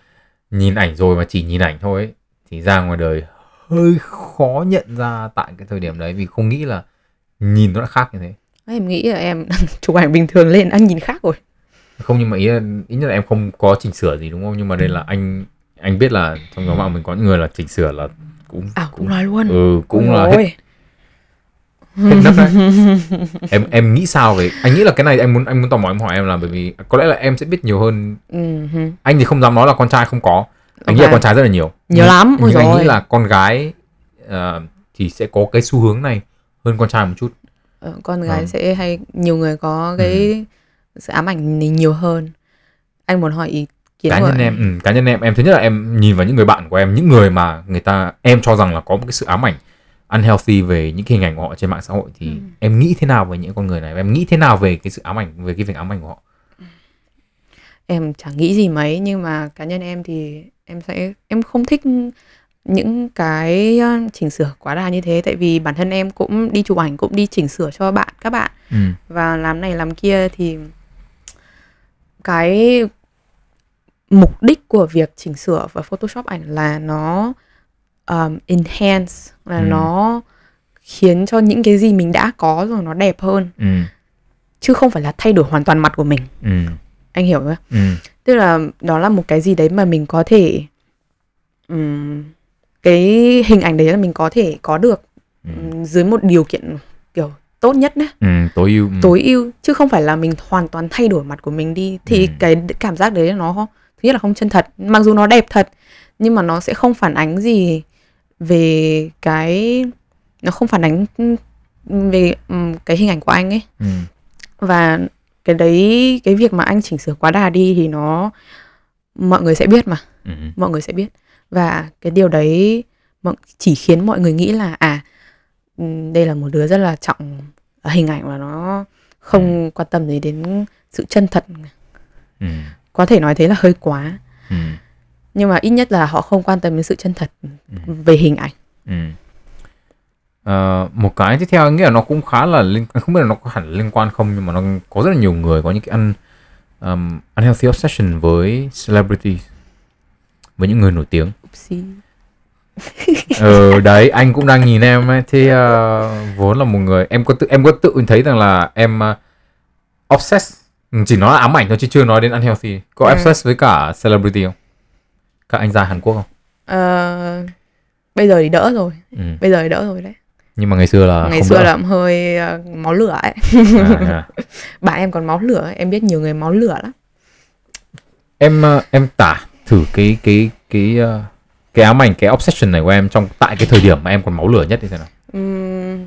nhìn ảnh rồi mà chỉ nhìn ảnh thôi ấy, thì ra ngoài đời hơi khó nhận ra tại cái thời điểm đấy vì không nghĩ là nhìn nó đã khác như thế em nghĩ là em chụp ảnh bình thường lên anh nhìn khác rồi. Không nhưng mà ý là ý nhất là em không có chỉnh sửa gì đúng không? Nhưng mà đây là anh anh biết là trong nhóm bạn mình có những người là chỉnh sửa là cũng à cũng cũng nói luôn. Ừ cũng Ôi là hết, ôi. hết nấc đấy. Em em nghĩ sao về anh nghĩ là cái này anh muốn anh muốn tò mò em hỏi em là bởi vì có lẽ là em sẽ biết nhiều hơn. Ừ. Anh thì không dám nói là con trai không có. Anh nghĩ là con trai rất là nhiều. Nhiều Nhưng- lắm, ôi nhưng anh dồi nghĩ ôi. là con gái ờ, thì sẽ có cái xu hướng này hơn con trai một chút Ờ, con gái Ừ. sẽ hay nhiều người có cái sự ám ảnh này nhiều hơn. Anh muốn hỏi ý kiến cá của nhân em ừ, cá nhân em em thứ nhất là em nhìn vào những người bạn của em những người mà người ta em cho rằng là có một cái sự ám ảnh unhealthy về những cái hình ảnh của họ trên mạng xã hội thì Ừ. em nghĩ thế nào về những con người này? Em nghĩ thế nào về cái sự ám ảnh về cái việc ám ảnh của họ? Em chẳng nghĩ gì mấy nhưng mà cá nhân em thì em sẽ em không thích những cái ờ, chỉnh sửa quá đà như thế tại vì bản thân em cũng đi chụp ảnh cũng đi chỉnh sửa cho bạn các bạn ừ. và làm này làm kia thì cái mục đích của việc chỉnh sửa và photoshop ảnh là nó um, enhance là Ừ. nó khiến cho những cái gì mình đã có rồi nó đẹp hơn Ừ. chứ không phải là thay đổi hoàn toàn mặt của mình Ừ. anh hiểu không Ừ. tức là đó là một cái gì đấy mà mình có thể ừm, cái hình ảnh đấy là mình có thể có được Ừ. dưới một điều kiện kiểu tốt nhất đấy Ừ. tối ưu ừ. tối ưu chứ không phải là mình hoàn toàn thay đổi mặt của mình đi thì Ừ. cái cảm giác đấy nó thứ nhất là không chân thật mặc dù nó đẹp thật nhưng mà nó sẽ không phản ánh gì về cái nó không phản ánh về cái hình ảnh của anh ấy Ừ. và cái đấy cái việc mà anh chỉnh sửa quá đà đi thì nó mọi người sẽ biết mà Ừ. mọi người sẽ biết và cái điều đấy chỉ khiến mọi người nghĩ là à ừm, đây là một đứa rất là trọng hình ảnh và nó không quan tâm gì đến sự chân thật Ừ. có thể nói thế là hơi quá Ừ. nhưng mà ít nhất là họ không quan tâm đến sự chân thật Ừ. về hình ảnh Ừ. Ờ, một cái tiếp theo anh nghĩ là nó cũng khá là liên không biết là nó có hẳn liên quan không nhưng mà nó có rất là nhiều người có những cái un, um, unhealthy obsession với celebrity với những người nổi tiếng. Oopsie. ờ đấy anh cũng đang nhìn em ấy. Thì ờ, vốn là một người em có tự em có tự thấy rằng là em uh, obsessed Ừ, chỉ nói là ám ảnh thôi chứ chưa nói đến unhealthy. Có Ừ. obsessed với cả celebrity không? Các anh gia Hàn Quốc không? Ờ, bây giờ thì đỡ rồi. Ừ. bây giờ thì đỡ rồi đấy. Nhưng mà ngày xưa là ngày xưa đỡ. là hơi ờ, máu lửa ấy. À, à. bạn em còn máu lửa em biết nhiều người máu lửa lắm. Em em tả thử cái cái cái ờ, cái ám ảnh cái obsession này của em trong tại cái thời điểm mà em còn máu lửa nhất thì thế nào. Ừm,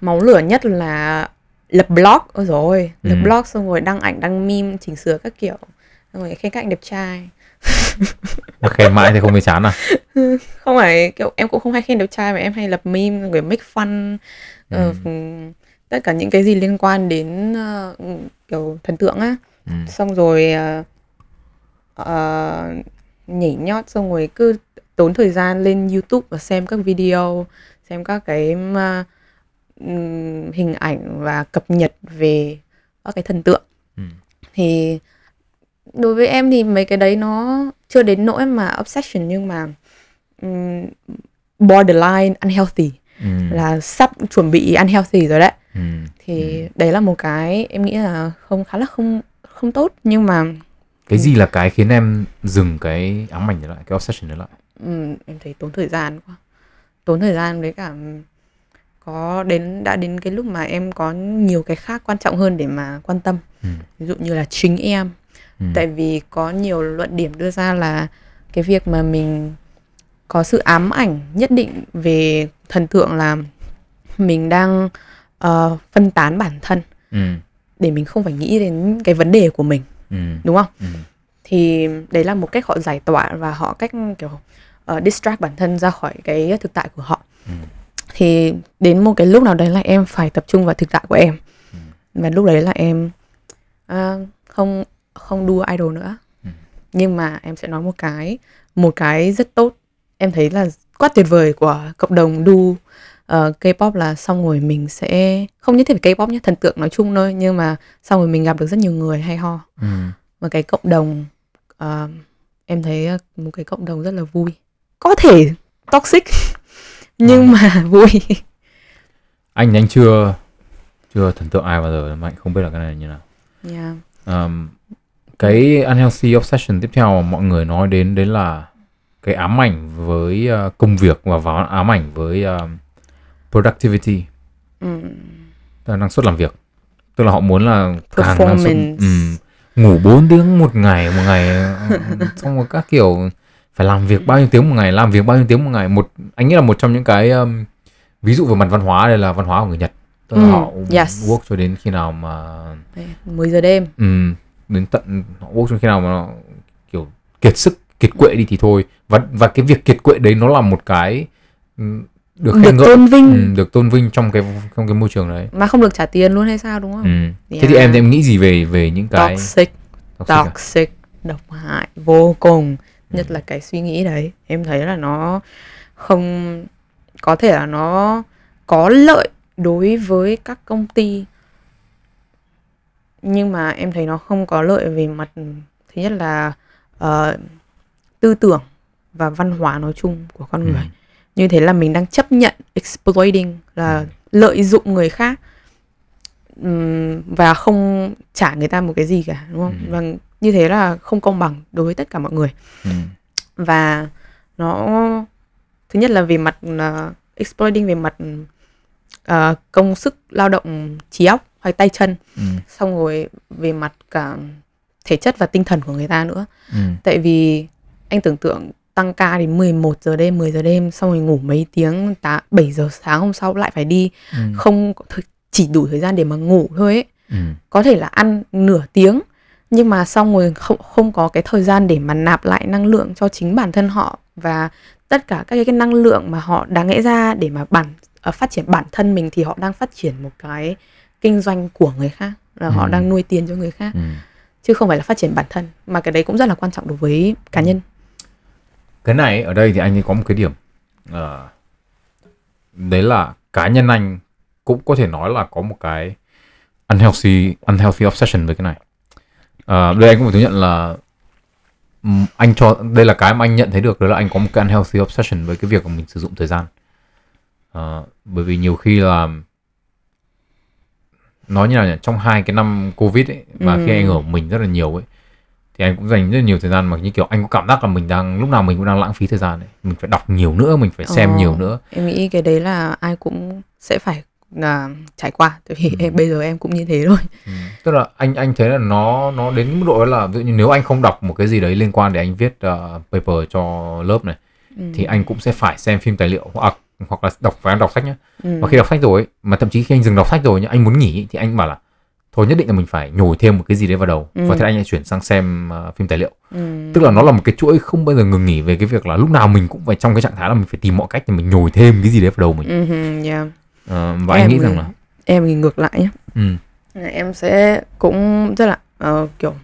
máu lửa nhất là lập blog ôi rồi lập Ừ. blog xong rồi đăng ảnh đăng meme chỉnh sửa các kiểu. Xong rồi khen các anh đẹp trai. Mà khen mãi thì không thấy chán à? Không phải kiểu em cũng không hay khen đẹp trai mà em hay lập meme rồi make fun. Ờ, ừm, tất cả những cái gì liên quan đến ờ, kiểu thần tượng á. Ừ. xong rồi ờ, ờ, nhảy nhót xong rồi cứ tốn thời gian lên YouTube và xem các video xem các cái ừm, hình ảnh và cập nhật về các cái thần tượng Ừ. thì đối với em thì mấy cái đấy nó chưa đến nỗi mà obsession nhưng mà ừm, borderline unhealthy Ừ. là sắp chuẩn bị unhealthy rồi đấy Ừ. thì đấy là một cái em nghĩ là không khá là không không tốt nhưng mà cái gì là cái khiến em dừng cái ám ảnh đấy lại cái obsession đấy lại ừm, em thấy tốn thời gian quá tốn thời gian với cả có đến đã đến cái lúc mà em có nhiều cái khác quan trọng hơn để mà quan tâm ừ. ví dụ như là chính em Ừ. tại vì có nhiều luận điểm đưa ra là cái việc mà mình có sự ám ảnh nhất định về thần tượng là mình đang ờ, phân tán bản thân Ừ. để mình không phải nghĩ đến cái vấn đề của mình Ừ. đúng không Ừ. thì đấy là một cách họ giải tỏa và họ cách kiểu uh, distract bản thân ra khỏi cái thực tại của họ Ừ. thì đến một cái lúc nào đấy là em phải tập trung vào thực tại của em Ừ. và lúc đấy là em À, không không đua idol nữa. Ừ. Nhưng mà em sẽ nói một cái một cái rất tốt em thấy là quá tuyệt vời của cộng đồng đu uh, K-pop là xong rồi mình sẽ không nhất thiết phải K-pop nhé thần tượng nói chung thôi nhưng mà xong rồi mình gặp được rất nhiều người hay ho ừ. và cái cộng đồng uh, em thấy một cái cộng đồng rất là vui có thể toxic nhưng Ờ. mà vui anh anh chưa chưa thần tượng ai bao giờ mà anh không biết là cái này như nào yeah. um, cái unhealthy obsession tiếp theo mà mọi người nói đến đấy là cái ám ảnh với uh, công việc và vào ám ảnh với um, productivity. Ừ. là năng suất làm việc. Tức là họ muốn là càng năng suất ừm, ngủ 4 tiếng một ngày một ngày ừ, xong rồi các kiểu phải làm việc bao nhiêu tiếng một ngày làm việc bao nhiêu tiếng một ngày. Một anh nghĩ là một trong những cái um, ví dụ về mặt văn hóa đây là văn hóa của người Nhật. Tức là Ừ, họ yes. work cho đến khi nào mà Đấy, 10 giờ đêm. Ừ, đến tận họ work cho khi nào mà nó kiểu kiệt sức kiệt quệ đi thì thôi. Và và cái việc kiệt quệ đấy nó là một cái ừ, được được khen ngợi tôn vinh. Ừ, được tôn vinh trong cái trong cái môi trường đấy. Mà không được trả tiền luôn hay sao đúng không? Ừ. thế Yeah. thì em thì em nghĩ gì về về những cái toxic. Toxic à? toxic độc hại vô cùng. Nhất là cái suy nghĩ đấy. Em thấy là nó không có thể là nó có lợi đối với các công ty. Nhưng mà em thấy nó không có lợi về mặt thứ nhất là ờ, tư tưởng và văn hóa nói chung của con Ừ. như thế là mình đang chấp nhận exploiting là lợi dụng người khác và không trả người ta một cái gì cả đúng không Ừ. và như thế là không công bằng đối với tất cả mọi người Ừ. và nó thứ nhất là về mặt uh, exploiting về mặt ờ, công sức lao động trí óc hay tay chân Ừ. xong rồi về mặt cả thể chất và tinh thần của người ta nữa Ừ. tại vì anh tưởng tượng tăng ca đến 11 giờ đêm 10 giờ đêm xong rồi ngủ mấy tiếng tá 7 giờ sáng hôm sau lại phải đi Ừ. không chỉ đủ thời gian để mà ngủ thôi ấy Ừ. có thể là ăn nửa tiếng nhưng mà xong rồi không không có cái thời gian để mà nạp lại năng lượng cho chính bản thân họ và tất cả các cái, năng lượng mà họ đáng lẽ ra để mà bản ờ, phát triển bản thân mình thì họ đang phát triển một cái kinh doanh của người khác là họ Ừ. đang nuôi tiền cho người khác Ừ. chứ không phải là phát triển bản thân mà cái đấy cũng rất là quan trọng đối với cá nhân cái này ở đây thì anh ấy có một cái điểm. Ờ, đấy là cá nhân anh cũng có thể nói là có một cái unhealthy unhealthy obsession với cái này. Ờ, đây anh cũng phải thừa nhận là anh cho đây là cái mà anh nhận thấy được đó là anh có một cái unhealthy obsession với cái việc mà mình sử dụng thời gian. Ờ, bởi vì nhiều khi là nói như nào nhỉ trong hai cái năm covid ấy và khi Ừ. ảnh hưởng mình rất là nhiều ấy thì anh cũng dành rất nhiều thời gian mà như kiểu anh có cảm giác là mình đang lúc nào mình cũng đang lãng phí thời gian ấy mình phải đọc nhiều nữa mình phải xem Ồ. nhiều nữa em nghĩ cái đấy là ai cũng sẽ phải là trải qua tại vì Ừ. em bây giờ em cũng như thế thôi Ừ. tức là anh anh thấy là nó nó đến mức độ là ví dụ như nếu anh không đọc một cái gì đấy liên quan để anh viết uh, paper cho lớp này ừ. thì anh cũng sẽ phải xem phim tài liệu hoặc hoặc là đọc phải đọc sách nhá ừ. và khi đọc sách rồi mà thậm chí khi anh dừng đọc sách rồi nhá anh muốn nghỉ thì anh bảo là thôi nhất định là mình phải nhồi thêm một cái gì đấy vào đầu. Ừ. và thế anh lại chuyển sang xem uh, phim tài liệu. Ừ. tức là nó là một cái chuỗi không bao giờ ngừng nghỉ về cái việc là lúc nào mình cũng phải trong cái trạng thái là mình phải tìm mọi cách để mình nhồi thêm cái gì đấy vào đầu mình. Ừ, yeah. Ờ, và Em anh nghĩ thì- rằng là em thì ngược lại nhé ừ, em sẽ cũng rất là ờ, kiểu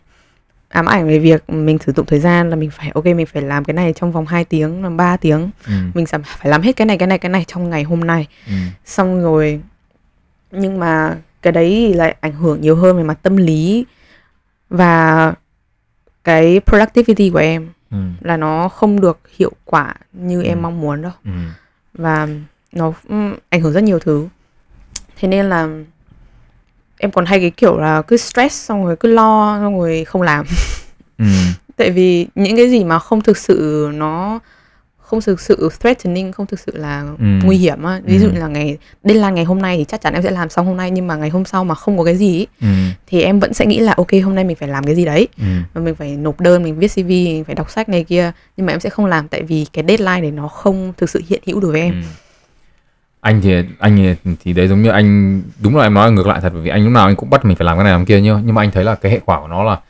ám ảnh về việc mình sử dụng thời gian là mình phải ok mình phải làm cái này trong vòng 2 tiếng làm 3 tiếng. Ừ, mình phải làm hết cái này cái này cái này trong ngày hôm nay. Ừ, xong rồi nhưng mà cái đấy thì lại ảnh hưởng nhiều hơn về mặt tâm lý và cái productivity của em ừ, là nó không được hiệu quả như Ừ. em mong muốn đâu. Ừ, và nó ừm, ảnh hưởng rất nhiều thứ. Thế nên là em còn hay cái kiểu là cứ stress xong rồi cứ lo xong rồi không làm. Ừ, tại vì những cái gì mà không thực sự nó không thực sự threatening không thực sự là Ừ. nguy hiểm á. Ví dụ Ừ. là ngày deadline ngày hôm nay thì chắc chắn em sẽ làm xong hôm nay nhưng mà ngày hôm sau mà không có cái gì ý, ừ, thì em vẫn sẽ nghĩ là ok hôm nay mình phải làm cái gì đấy. Ừ, và mình phải nộp đơn mình viết cv mình phải đọc sách này kia nhưng mà em sẽ không làm tại vì cái deadline đấy nó không thực sự hiện hữu đối với em. Ừ. anh thì anh thì, thì đấy giống như anh đúng là em nói là ngược lại thật bởi vì anh lúc nào anh cũng bắt mình phải làm cái này làm kia nhá nhưng mà anh thấy là cái hệ quả của nó là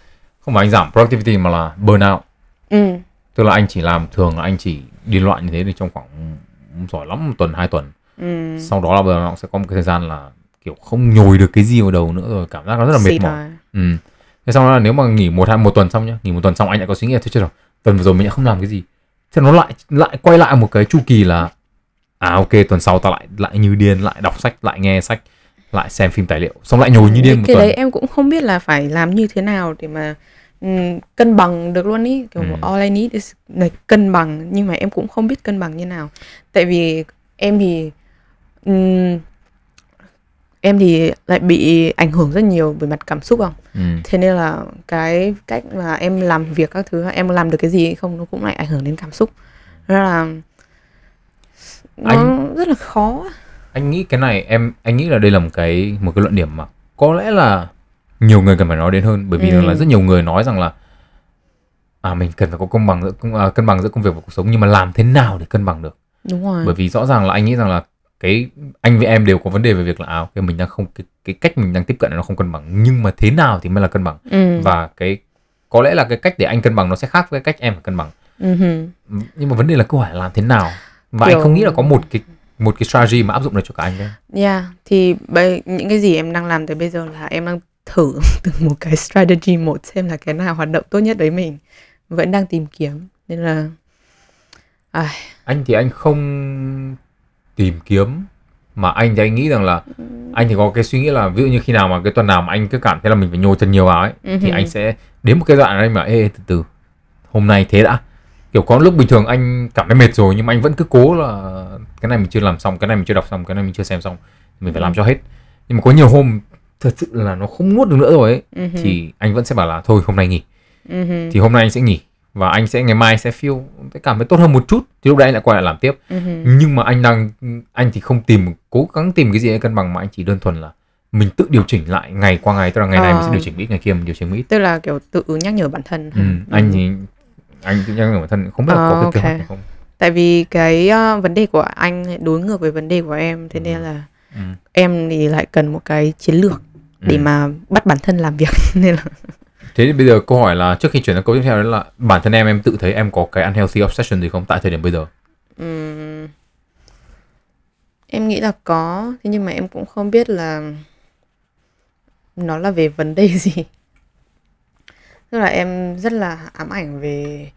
không phải anh giảm productivity mà là burnout. Ừ tức là anh chỉ làm thường là anh chỉ đi loạn như thế thì trong khoảng giỏi lắm một tuần hai tuần. Ừ. Sau đó là nó sẽ có một cái thời gian là kiểu không nhồi được cái gì vào đầu nữa rồi cảm giác nó rất là mệt xịt mỏi. rồi. ừ. thế xong đó là nếu mà nghỉ một hai một tuần xong nhá nghỉ một tuần xong anh lại có suy nghĩ là thôi chết rồi tuần vừa rồi mình đã không làm cái gì. Thế nó lại lại quay lại một cái chu kỳ là à ok tuần sau tao lại lại như điên lại đọc sách lại nghe sách lại xem phim tài liệu. Xong lại nhồi như điên một cái tuần. đấy em cũng không biết là phải làm như thế nào để mà ừm, cân bằng được luôn ý. Kiểu Ừ. all I need is là cân bằng. Nhưng mà em cũng không biết cân bằng như nào. Tại vì em thì ừm, em thì lại bị ảnh hưởng rất nhiều về mặt cảm xúc không ừ. thế nên là cái cách mà em làm việc các thứ em làm được cái gì không nó cũng lại ảnh hưởng đến cảm xúc. Nên là nó Anh- rất là khó. Anh nghĩ cái này em anh nghĩ là đây là một cái một cái luận điểm mà có lẽ là nhiều người cần phải nói đến hơn bởi vì Ừ. là rất nhiều người nói rằng là à mình cần phải có công bằng giữa công- à, cân bằng giữa công việc và cuộc sống nhưng mà làm thế nào để cân bằng được đúng rồi bởi vì rõ ràng là anh nghĩ rằng là cái anh với em đều có vấn đề về việc là à, cái mình đang không cái, cái cách mình đang tiếp cận nó không cân bằng nhưng mà thế nào thì mới là cân bằng ừ. và cái có lẽ là cái cách để anh cân bằng nó sẽ khác với cái cách em phải cân bằng ừ hừ. nhưng mà vấn đề là câu hỏi là làm thế nào và Kiểu- anh không nghĩ là có một cái một cái strategy mà áp dụng được cho cả anh đấy Yeah, thì bây, những cái gì em đang làm tới bây giờ là em đang thử từng một cái strategy một xem là cái nào hoạt động tốt nhất với mình. Vẫn đang tìm kiếm. Nên là ai, anh thì anh không tìm kiếm mà anh thì anh nghĩ rằng là anh thì có cái suy nghĩ là ví dụ như khi nào mà cái tuần nào mà anh cứ cảm thấy là mình phải nhồi chân nhiều vào ấy Ừ thì anh sẽ đến một cái đoạn anh mà ê từ từ hôm nay thế đã. Kiểu có lúc bình thường anh cảm thấy mệt rồi nhưng mà anh vẫn cứ cố là cái này mình chưa làm xong cái này mình chưa đọc xong cái này mình chưa xem xong mình phải làm cho hết. Nhưng mà có nhiều hôm thật sự là nó không nuốt được nữa rồi ấy. Ừ hừ, thì anh vẫn sẽ bảo là thôi hôm nay nghỉ. Ừ hừ, thì hôm nay anh sẽ nghỉ và anh sẽ ngày mai sẽ feel sẽ cảm thấy tốt hơn một chút. Thì lúc đấy anh lại quay lại làm tiếp. Ừ hừ. nhưng mà anh đang anh thì không tìm cố gắng tìm cái gì để cân bằng mà anh chỉ đơn thuần là mình tự điều chỉnh lại ngày qua ngày. Tức là ngày này mình sẽ Ờ. điều chỉnh ít ngày kia mình điều chỉnh ít Tức là kiểu tự nhắc nhở bản thân. ừ, anh thì anh tự nhắc nhở bản thân không biết là Ờ, có cái ok. kế hoạch này không. Tại vì cái ờ, vấn đề của anh đối ngược với vấn đề của em. Thế nên là ừ. em thì lại cần một cái chiến lược để Ừ. mà bắt bản thân làm việc nên là thế thì bây giờ câu hỏi là trước khi chuyển sang câu tiếp theo đó là bản thân em em tự thấy em có cái unhealthy obsession gì không tại thời điểm bây giờ Ừm, em nghĩ là có thế nhưng mà em cũng không biết là nó là về vấn đề gì tức là em rất là ám ảnh về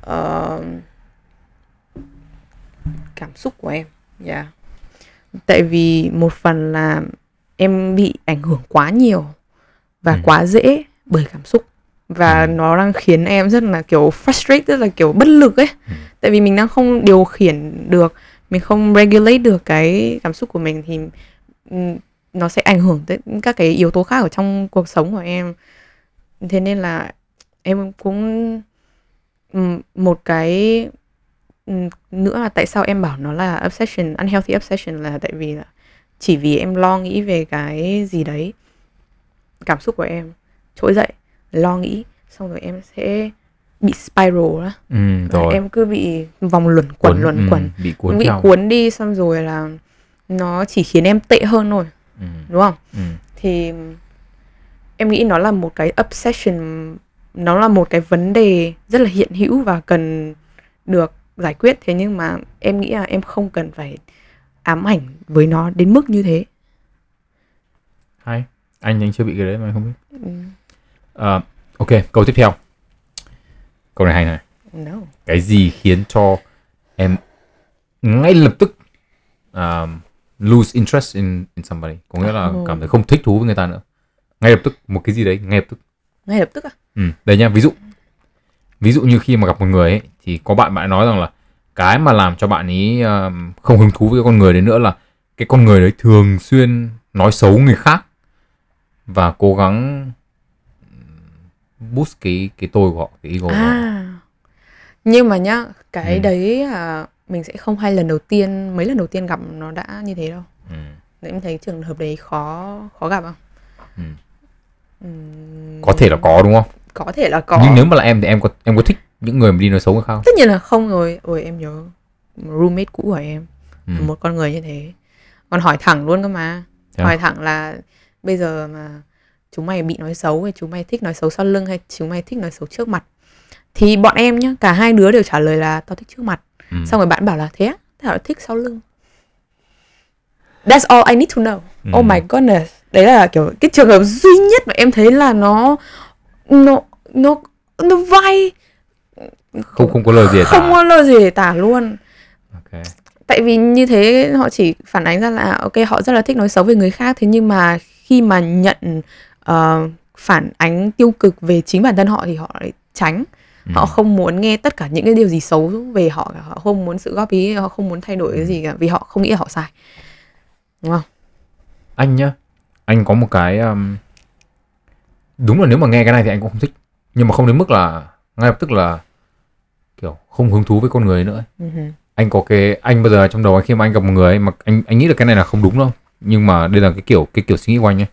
ờ, cảm xúc của em yeah. tại vì một phần là em bị ảnh hưởng quá nhiều và Ừ. quá dễ bởi cảm xúc và Ừ. nó đang khiến em rất là kiểu frustrated rất là kiểu bất lực ấy Ừ. tại vì mình đang không điều khiển được mình không regulate được cái cảm xúc của mình thì ừm, nó sẽ ảnh hưởng tới các cái yếu tố khác ở trong cuộc sống của em thế nên là em cũng ừm, một cái ừm, nữa là tại sao em bảo nó là obsession unhealthy obsession là tại vì là chỉ vì em lo nghĩ về cái gì đấy cảm xúc của em. Trỗi dậy lo nghĩ xong rồi em sẽ bị spiral đó ừ, rồi. em cứ bị vòng luẩn quẩn Cuốn- luẩn ừ, quẩn. bị cuốn bị cuốn đi xong rồi là nó chỉ khiến em tệ hơn thôi ừ, đúng không? Ừ. thì em nghĩ nó là một cái obsession nó là một cái vấn đề rất là hiện hữu và cần được giải quyết. Thế nhưng mà em nghĩ là em không cần phải ám ảnh với nó đến mức như thế. Hay. Anh anh chưa bị cái đấy mà anh không biết. Ừ, Ờ, ok câu tiếp theo. Câu này hay này. No. cái gì khiến cho em ngay lập tức um, lose interest in in somebody? Có nghĩa là Oh. cảm thấy không thích thú với người ta nữa. Ngay lập tức một cái gì đấy ngay lập tức. Ngay lập tức à? Ừ. đây nha ví dụ. Ví dụ như khi mà gặp một người ấy thì có bạn bạn nói rằng là cái mà làm cho bạn ấy um, không hứng thú với con người đấy nữa là cái con người đấy thường xuyên nói xấu người khác và cố gắng boost cái cái tôi của họ cái ego của họ. À. Nhưng mà nhá cái Ừ. đấy à, mình sẽ không hai lần đầu tiên mấy lần đầu tiên gặp nó đã như thế đâu. Ừ. Đấy, em thấy trường hợp đấy khó khó gặp không? Ừ. Ừm, có thể là có đúng không? Có thể là có. Nhưng nếu mà là em thì em có em có thích những người mà đi nói xấu khác không? Tất nhiên là không rồi. Ôi em nhớ roommate cũ của em. Ừ. một con người như thế. Còn hỏi thẳng luôn cơ mà. Thế à? hỏi thẳng là bây giờ mà chúng mày bị nói xấu hay chúng mày thích nói xấu sau lưng hay chúng mày thích nói xấu trước mặt thì bọn em nhá cả hai đứa đều trả lời là tao thích trước mặt. Ừ. xong rồi bạn bảo là thế á? Tao thích sau lưng. That's all I need to know. Ừ. oh my goodness. Đấy là kiểu cái trường hợp duy nhất mà em thấy là nó nó nó nó vai không không có lời gì để không tả. có lời gì để tả luôn Ok. tại vì như thế họ chỉ phản ánh ra là ok họ rất là thích nói xấu về người khác thế nhưng mà khi mà nhận ờ, phản ánh tiêu cực về chính bản thân họ thì họ lại tránh Ừ. họ không muốn nghe tất cả những cái điều gì xấu về họ cả họ không muốn sự góp ý họ không muốn thay đổi cái gì cả vì họ không nghĩ họ sai đúng không anh nhá anh có một cái um, đúng là nếu mà nghe cái này thì anh cũng không thích nhưng mà không đến mức là ngay lập tức là kiểu không hứng thú với con người nữa hừ. anh có cái anh bây giờ trong đầu anh khi mà anh gặp một người ấy, mà anh anh nghĩ là cái này là không đúng đâu. Nhưng mà đây là cái kiểu cái kiểu suy nghĩ của anh ấy.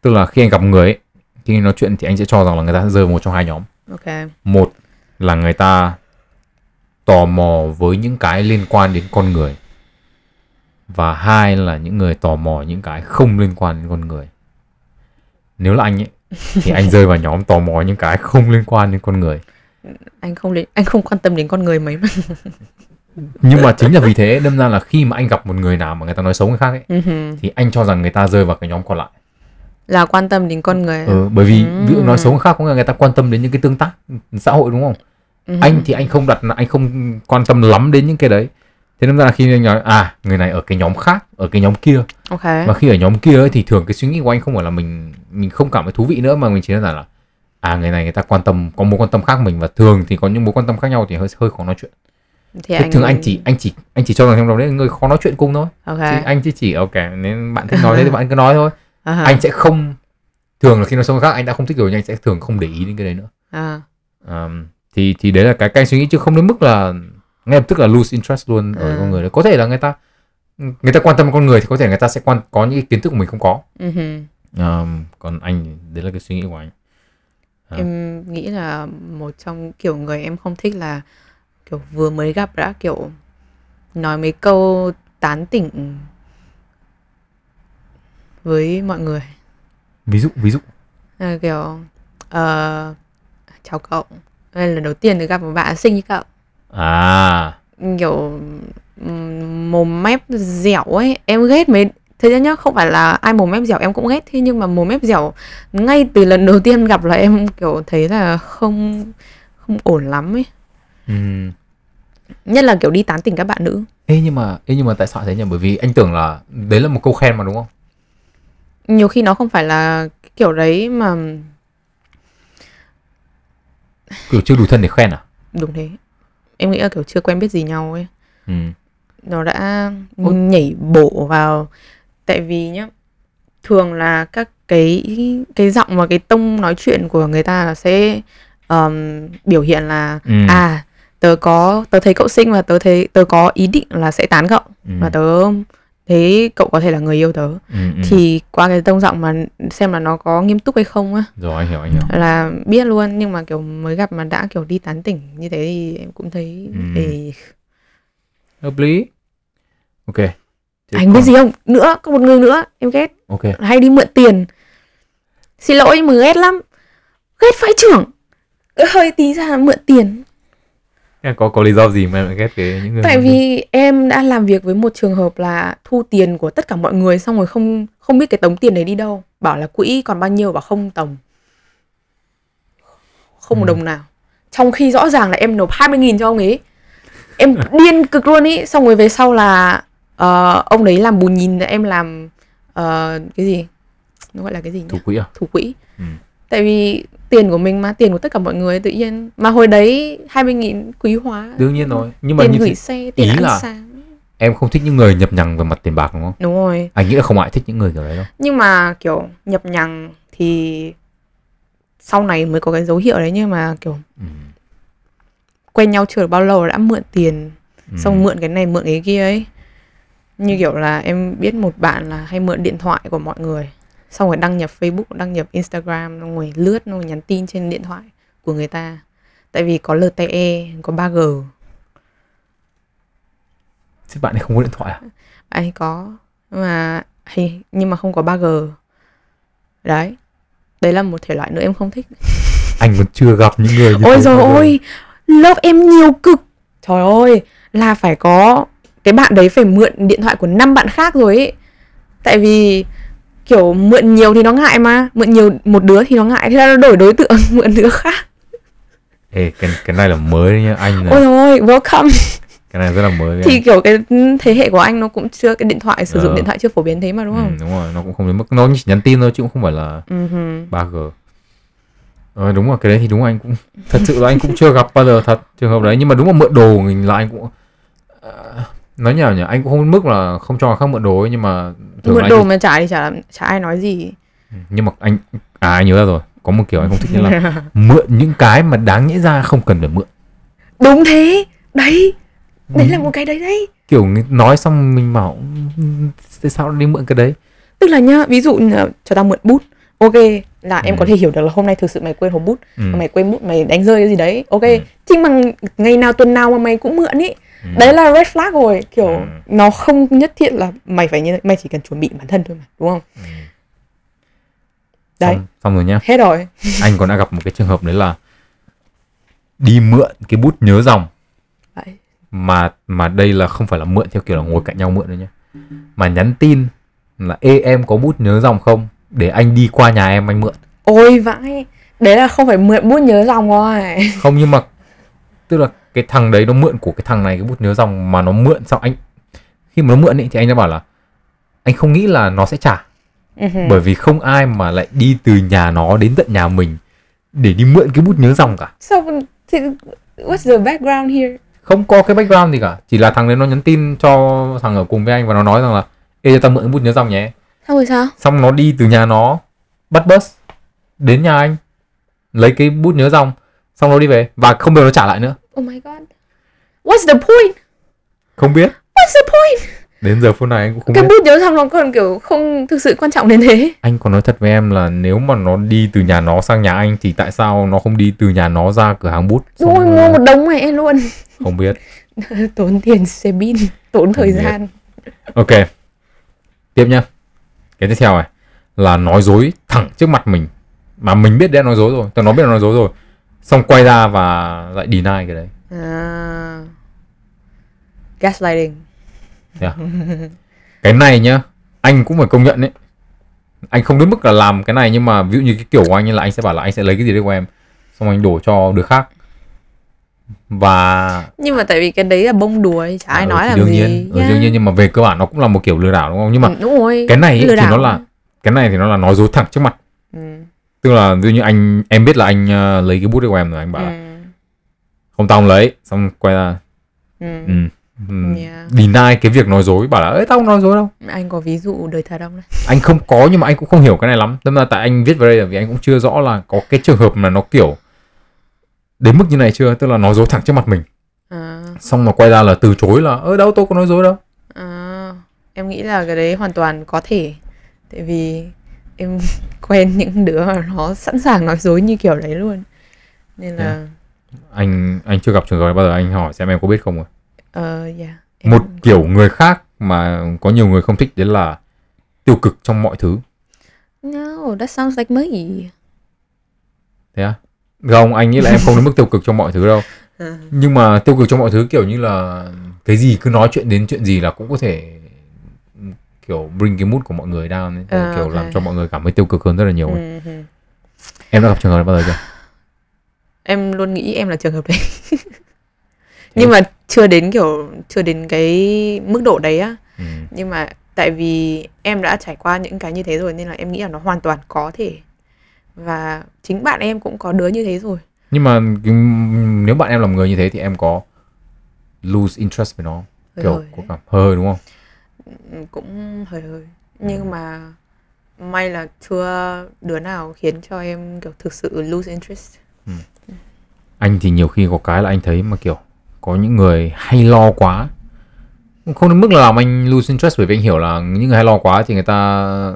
Tức là khi anh gặp một người ấy, khi nói chuyện thì anh sẽ cho rằng là người ta rơi vào một trong hai nhóm. Ok. Một là người ta tò mò với những cái liên quan đến con người. Và hai là những người tò mò những cái không liên quan đến con người. Nếu là anh ấy thì anh rơi vào nhóm tò mò những cái không liên quan đến con người anh không liên- anh không quan tâm đến con người mấy mà. Nhưng mà chính là vì thế đâm ra là khi mà anh gặp một người nào mà người ta nói xấu người khác ấy Ừ thì anh cho rằng người ta rơi vào cái nhóm còn lại. Là quan tâm đến con người. Ừ, bởi vì ví dụ nói xấu người khác nghĩa là người ta quan tâm đến những cái tương tác xã hội đúng không? Ừ. Anh thì anh không đặt anh không quan tâm lắm đến những cái đấy. Thế nên là khi anh nói à người này ở cái nhóm khác ở cái nhóm kia. Ok. Và khi ở nhóm kia ấy, thì thường cái suy nghĩ của anh không phải là mình mình không cảm thấy thú vị nữa mà mình chỉ đơn giản là à người này người ta quan tâm có mối quan tâm khác mình và thường thì có những mối quan tâm khác nhau thì hơi hơi khó nói chuyện thì thế thường anh chỉ anh chỉ anh chỉ cho rằng trong đầu đấy người khó nói chuyện cùng thôi ok thì anh chỉ chỉ ok nên bạn thích nói thế thì bạn cứ nói thôi ha. anh sẽ không thường là khi nói người khác anh đã không thích rồi nhưng anh sẽ thường không để ý đến cái đấy nữa à. Ờm, thì thì đấy là cái cái suy nghĩ chứ không đến mức là ngay lập tức là lose interest luôn ở À. con người đấy có thể là người ta người ta quan tâm con người thì có thể người ta sẽ quan có những kiến thức của mình không có hừ. Ờm, còn anh đấy là cái suy nghĩ của anh À. em nghĩ là một trong kiểu người em không thích là kiểu vừa mới gặp đã kiểu nói mấy câu tán tỉnh với mọi người. Ví dụ ví dụ. Là kiểu ờ, chào cậu. Đây là lần đầu tiên được gặp một bạn xinh như cậu. À. Kiểu mồm mép dẻo ấy em ghét mấy thế ra nhá không phải là ai mồm mép dẻo em cũng ghét. Thế nhưng mà mồm mép dẻo ngay từ lần đầu tiên gặp là em kiểu thấy là không không ổn lắm ấy. Ừm. nhất là kiểu đi tán tỉnh các bạn nữ. Ê nhưng mà ê nhưng mà tại sao thế nhỉ? Bởi vì anh tưởng là đấy là một câu khen mà đúng không? Nhiều khi nó không phải là kiểu đấy mà kiểu chưa đủ thân để khen à? Đúng thế. Em nghĩ là kiểu chưa quen biết gì nhau ấy. Ừ. nó đã Ôi. nhảy bổ vào tại vì nhá thường là các cái cái giọng và cái tông nói chuyện của người ta là sẽ ờm, biểu hiện là Ừ. à tớ có tớ thấy cậu xinh và tớ thấy tớ có ý định là sẽ tán cậu Ừ. và tớ thấy cậu có thể là người yêu tớ Ừ, ừ. thì qua cái tông giọng mà xem là nó có nghiêm túc hay không á rồi anh hiểu anh hiểu là biết luôn nhưng mà kiểu mới gặp mà đã kiểu đi tán tỉnh như thế thì em cũng thấy Ừ. ê, hợp lý ok Thế anh còn- biết gì không? Nữa có một người nữa em ghét. Ok. Hay đi mượn tiền. Xin lỗi nhưng mà ghét lắm. Ghét phải trưởng. Hơi tí ra là mượn tiền. Em có có lý do gì mà em lại ghét cái những người tại vì em đã làm việc với một trường hợp là thu tiền của tất cả mọi người xong rồi không không biết cái tống tiền đấy đi đâu. Bảo là quỹ còn bao nhiêu bảo không tổng không một Ừ. đồng nào. Trong khi rõ ràng là em nộp 20.000 cho ông ấy. Em điên cực luôn ý. Xong rồi về sau là ờ, ông đấy làm bù nhìn em làm ờ, cái gì? Nó gọi là cái gì nhỉ? thủ quỹ à? Thủ quỹ. Ừ. tại vì tiền của mình mà tiền của tất cả mọi người tự nhiên mà hồi đấy 20.000 quý hóa. Đương nhiên rồi nhưng mà tiền như gửi thế, xe tiền ăn là- sáng. em không thích những người nhập nhằng về mặt tiền bạc đúng không? Đúng rồi. Anh nghĩ là không ai thích những người kiểu đấy đâu. Nhưng mà kiểu nhập nhằng thì sau này mới có cái dấu hiệu đấy nhưng mà kiểu ừ. quen nhau chưa được bao lâu đã mượn tiền Ừ. xong mượn cái này mượn cái kia ấy như kiểu là em biết một bạn là hay mượn điện thoại của mọi người xong rồi đăng nhập Facebook đăng nhập Instagram xong rồi lướt xong rồi nhắn tin trên điện thoại của người ta. Tại vì có LTE có 3G Thế bạn ấy không có điện thoại à? Anh ấy có nhưng mà hay nhưng mà không có 3G đấy đấy là một thể loại nữa em không thích. Anh còn chưa gặp những người như ôi thế rồi ôi lớp em nhiều cực. Trời ơi là phải có cái bạn đấy phải mượn điện thoại của năm bạn khác rồi ấy tại vì kiểu mượn nhiều thì nó ngại mà mượn nhiều một đứa thì nó ngại. Thế là nó đổi đối tượng mượn đứa khác. Ê, cái cái này là mới đấy nhá anh ôi này ôi welcome. Cái này rất là mới thì kiểu cái thế hệ của anh nó cũng chưa cái điện thoại sử dụng Ờ. điện thoại chưa phổ biến thế mà đúng ừ, không đúng rồi nó cũng không đến mức nó chỉ nhắn tin thôi chứ cũng không phải là ừ. hừ. 3G ờ, đúng rồi cái đấy thì đúng anh cũng thật sự là anh cũng chưa gặp bao giờ thật trường hợp đấy. Nhưng mà đúng là mượn đồ mình là anh cũng à, nói nhào nhỉ anh cũng không mức là không cho người khác mượn đồ ấy nhưng mà thường mượn đồ thì- mà trả thì chả chả ai nói gì nhưng mà anh à anh nhớ ra rồi có một kiểu anh không thích như là mượn những cái mà đáng nhẽ ra không cần phải mượn đúng thế đấy đấy là một cái đấy đấy kiểu nói xong mình bảo "Ừ, tại sao đi mượn cái đấy tức là nhá ví dụ cho tao mượn bút ok là em Ừ. có thể hiểu được là hôm nay thực sự mày quên hộp bút ừ. mày quên bút mày đánh rơi cái gì đấy ok Ừ. nhưng mà ngày nào tuần nào mà mày cũng mượn ý Ừ. đấy là red flag rồi kiểu Ừ. nó không nhất thiết là mày phải như mày chỉ cần chuẩn bị bản thân thôi mà đúng không? Ừ. đấy. Xong, xong rồi nhá. Hết rồi. Anh còn đã gặp một cái trường hợp đấy là đi mượn cái bút nhớ dòng. Vậy. mà mà đây là không phải là mượn theo kiểu là ngồi cạnh nhau mượn đâu nhá. Mà nhắn tin là ê em có bút nhớ dòng không? Để anh đi qua nhà em anh mượn. Ôi vãi. Đấy là không phải mượn bút nhớ dòng rồi. Không nhưng mà tức là cái thằng đấy nó mượn của cái thằng này cái bút nhớ dòng mà nó mượn xong anh khi mà nó mượn ấy thì anh đã bảo là anh không nghĩ là nó sẽ trả. Hừ. bởi vì không ai mà lại đi từ nhà nó đến tận nhà mình để đi mượn cái bút nhớ dòng cả. Sao thì, what's the background here? Không có cái background gì cả. Chỉ là thằng đấy nó nhắn tin cho thằng ở cùng với anh và nó nói rằng là ê cho tao mượn cái bút nhớ dòng nhé. Sao rồi sao? Xong nó đi từ nhà nó bắt bus đến nhà anh lấy cái bút nhớ dòng xong nó đi về và không bao giờ nó trả lại nữa oh my god. What's the point? Không biết. What's the point? Đến giờ phút này anh cũng không cái biết. bút nhớ dòng nó còn kiểu không thực sự quan trọng đến thế. Anh còn nói thật với em là nếu mà nó đi từ nhà nó sang nhà anh thì tại sao nó không đi từ nhà nó ra cửa hàng bút? Đúng rồi Xong mua một đống mẹ luôn. Không biết. Tốn tiền xe bin tốn thời biết. gian. Ok. Tiếp nhá. Cái tiếp theo này là nói dối thẳng trước mặt mình. Mà mình biết đã nói dối rồi. Tao nó biết là nói dối rồi xong quay ra và lại deny cái đấy. À, gaslighting. Cái này nhá anh cũng phải công nhận đấy. Anh không đến mức là làm cái này nhưng mà ví dụ như cái kiểu của anh như là anh sẽ bảo là anh sẽ lấy cái gì đấy của em xong anh đổ cho đứa khác. Và nhưng mà tại vì cái đấy là bông đùa ấy, chả ai ờ, nói thì làm đương gì. nhiên. Yeah. đương nhiên nhưng mà về cơ bản nó cũng là một kiểu lừa đảo đúng không? Nhưng mà Ừ, đúng rồi. cái này ấy, thì nó là cái này thì nó là nói dối thẳng trước mặt. Ừ. tức là ví dụ như anh em biết là anh ờ, lấy cái bút đấy của em rồi anh bảo là Ừ. không tao không lấy. Xong quay ra. Ừ. ừ, ừ, Yeah. deny cái việc nói dối bảo là ấy tao không nói dối đâu. Anh có ví dụ đời thật không đấy? Anh không có nhưng mà anh cũng không hiểu cái này lắm. Nên là tại anh viết vào đây là vì anh cũng chưa rõ là có cái trường hợp mà nó kiểu đến mức như này chưa tức là nói dối thẳng trước mặt mình. À, xong mà quay ra là từ chối là ơ đâu tôi có nói dối đâu. À, em nghĩ là cái đấy hoàn toàn có thể. Tại vì em quen những đứa mà nó sẵn sàng nói dối như kiểu đấy luôn. Nên là anh anh chưa gặp trường hợp bao giờ anh hỏi xem em có biết không rồi ờ yeah em- một kiểu người khác mà có nhiều người không thích đấy là tiêu cực trong mọi thứ. No that sounds like me. Thế à không? Anh nghĩ là em không đến mức tiêu cực trong mọi thứ đâu. À. nhưng mà tiêu cực trong mọi thứ kiểu như là cái gì cứ nói chuyện đến chuyện gì là cũng có thể kiểu bring cái mood của mọi người down ấy. À, kiểu ok. làm cho mọi người cảm thấy tiêu cực hơn rất là nhiều ấy. Ừ, ừ. em đã gặp trường hợp này bao giờ chưa em luôn nghĩ em là trường hợp đấy nhưng mà chưa đến kiểu chưa đến cái mức độ đấy á ừ. nhưng mà tại vì em đã trải qua những cái như thế rồi nên là em nghĩ là nó hoàn toàn có thể và chính bạn em cũng có đứa như thế rồi nhưng mà nếu bạn em là người như thế thì em có lose interest với nó kiểu có đấy. cảm hơi đúng không cũng hơi hơi. Nhưng mà may là chưa đứa nào khiến cho em kiểu thực sự lose interest. Anh thì nhiều khi có cái là anh thấy mà kiểu có những người hay lo quá. Không đến mức là làm anh lose interest bởi vì anh hiểu là những người hay lo quá thì người ta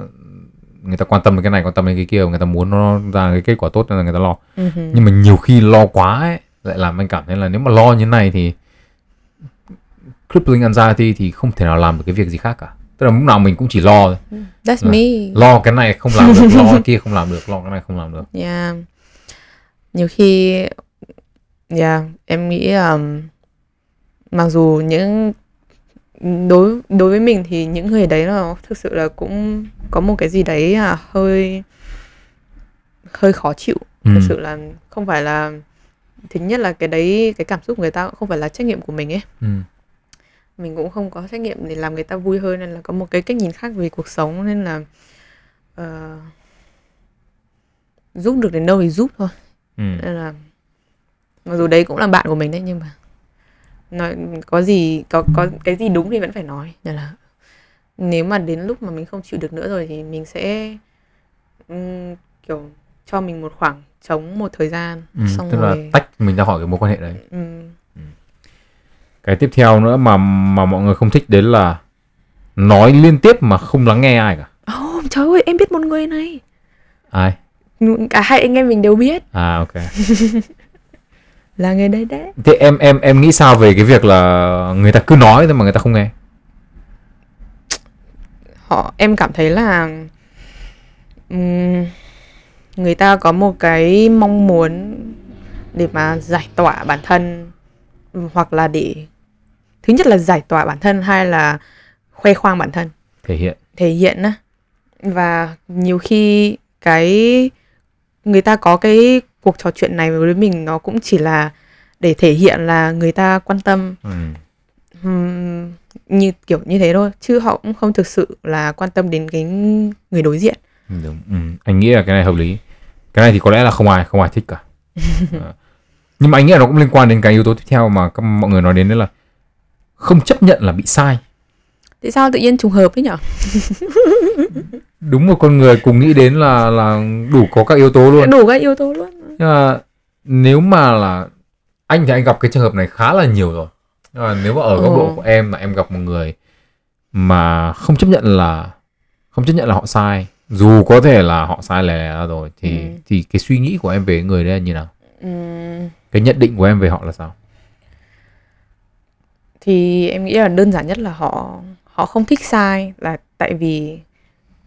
người ta quan tâm đến cái này quan tâm đến cái kia người ta muốn nó ra cái kết quả tốt nên là người ta lo. Ừ. nhưng mà nhiều khi lo quá ấy lại làm anh cảm thấy là nếu mà lo như này thì crippling anxiety thì không thể nào làm được cái việc gì khác cả tức là lúc nào mình cũng chỉ lo thôi. that's Là- me lo cái này không làm được lo cái kia không làm được lo cái này không làm được Yeah. Nhiều khi yeah, em nghĩ um, mặc dù những đối đối với mình thì những người đấy nó thực sự là cũng có một cái gì đấy à, hơi hơi khó chịu Ừ. thực sự là không phải là thứ nhất là cái đấy cái cảm xúc người ta cũng không phải là trách nhiệm của mình ấy Ừ. mình cũng không có trách nhiệm để làm người ta vui hơn nên là có một cái cách nhìn khác về cuộc sống nên là ờ, giúp được đến đâu thì giúp thôi Ừ. nên là mặc dù đấy cũng là bạn của mình đấy nhưng mà nói có gì có có cái gì đúng thì vẫn phải nói nên là nếu mà đến lúc mà mình không chịu được nữa rồi thì mình sẽ ừm, kiểu cho mình một khoảng trống một thời gian Ừ. xong Tức là rồi tách mình ra khỏi cái mối quan hệ đấy. ừm, Cái tiếp theo nữa mà mà mọi người không thích đấy là nói liên tiếp mà không lắng nghe ai cả. oh, trời ơi em biết một người này Ai? cả hai anh em mình đều biết À ok. là người đấy đấy Thế em em em nghĩ sao về cái việc là người ta cứ nói thôi mà người ta không nghe? họ em cảm thấy là ừm, người ta có một cái mong muốn để mà giải tỏa bản thân ừm, hoặc là để thứ nhất là giải tỏa bản thân hay là khoe khoang bản thân Thể hiện. thể hiện á và nhiều khi cái người ta có cái cuộc trò chuyện này với mình nó cũng chỉ là để thể hiện là người ta quan tâm Ừ. Ừm, như kiểu như thế thôi chứ họ cũng không thực sự là quan tâm đến cái người đối diện Đúng. Ừ. Anh nghĩ là cái này hợp lý. Cái này thì có lẽ là không ai không ai thích cả. Ờ. Nhưng mà anh nghĩ là nó cũng liên quan đến cái yếu tố tiếp theo mà các mọi người nói đến đấy là không chấp nhận là bị sai. tại sao tự nhiên trùng hợp ấy nhở Đúng một con người cùng nghĩ đến là là đủ có các yếu tố luôn. đủ các yếu tố luôn Nhưng mà nếu mà là anh thì anh gặp cái trường hợp này khá là nhiều rồi. Nhưng mà nếu mà ở góc độ Ồ. của em là em gặp một người mà không chấp nhận là không chấp nhận là họ sai, dù có thể là họ sai lè ra rồi thì Ừ. thì cái suy nghĩ của em về người đấy là như nào? Ừm, Cái nhận định của em về họ là sao? Thì em nghĩ là đơn giản nhất là họ họ không thích sai là tại vì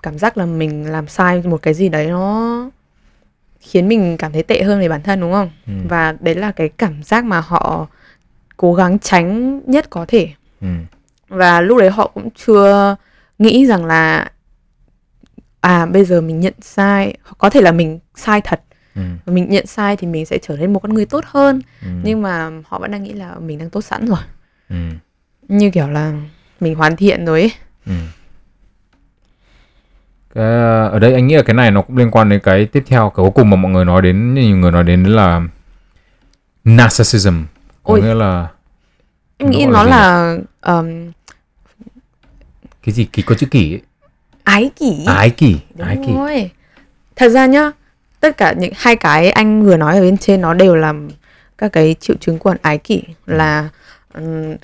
cảm giác là mình làm sai một cái gì đấy nó khiến mình cảm thấy tệ hơn về bản thân đúng không Ừ. và đấy là cái cảm giác mà họ cố gắng tránh nhất có thể Ừ. và lúc đấy họ cũng chưa nghĩ rằng là à bây giờ mình nhận sai có thể là mình sai thật Ừ. mình nhận sai thì mình sẽ trở nên một con người tốt hơn Ừ. nhưng mà họ vẫn đang nghĩ là mình đang tốt sẵn rồi Ừ. như kiểu là mình hoàn thiện rồi ấy Ừ. Cái, ở đây anh nghĩ là cái này nó cũng liên quan đến cái tiếp theo cái cuối cùng mà mọi người nói đến nhiều người nói đến đấy là narcissism có Ôi. nghĩa là em nghĩ nó là um, cái gì kỳ có chữ kỳ ấy. ái kỷ ái Đúng ái rồi. Thật ra nhá, tất cả những hai cái anh vừa nói ở bên trên nó đều là các cái triệu chứng của ái kỷ là ừm,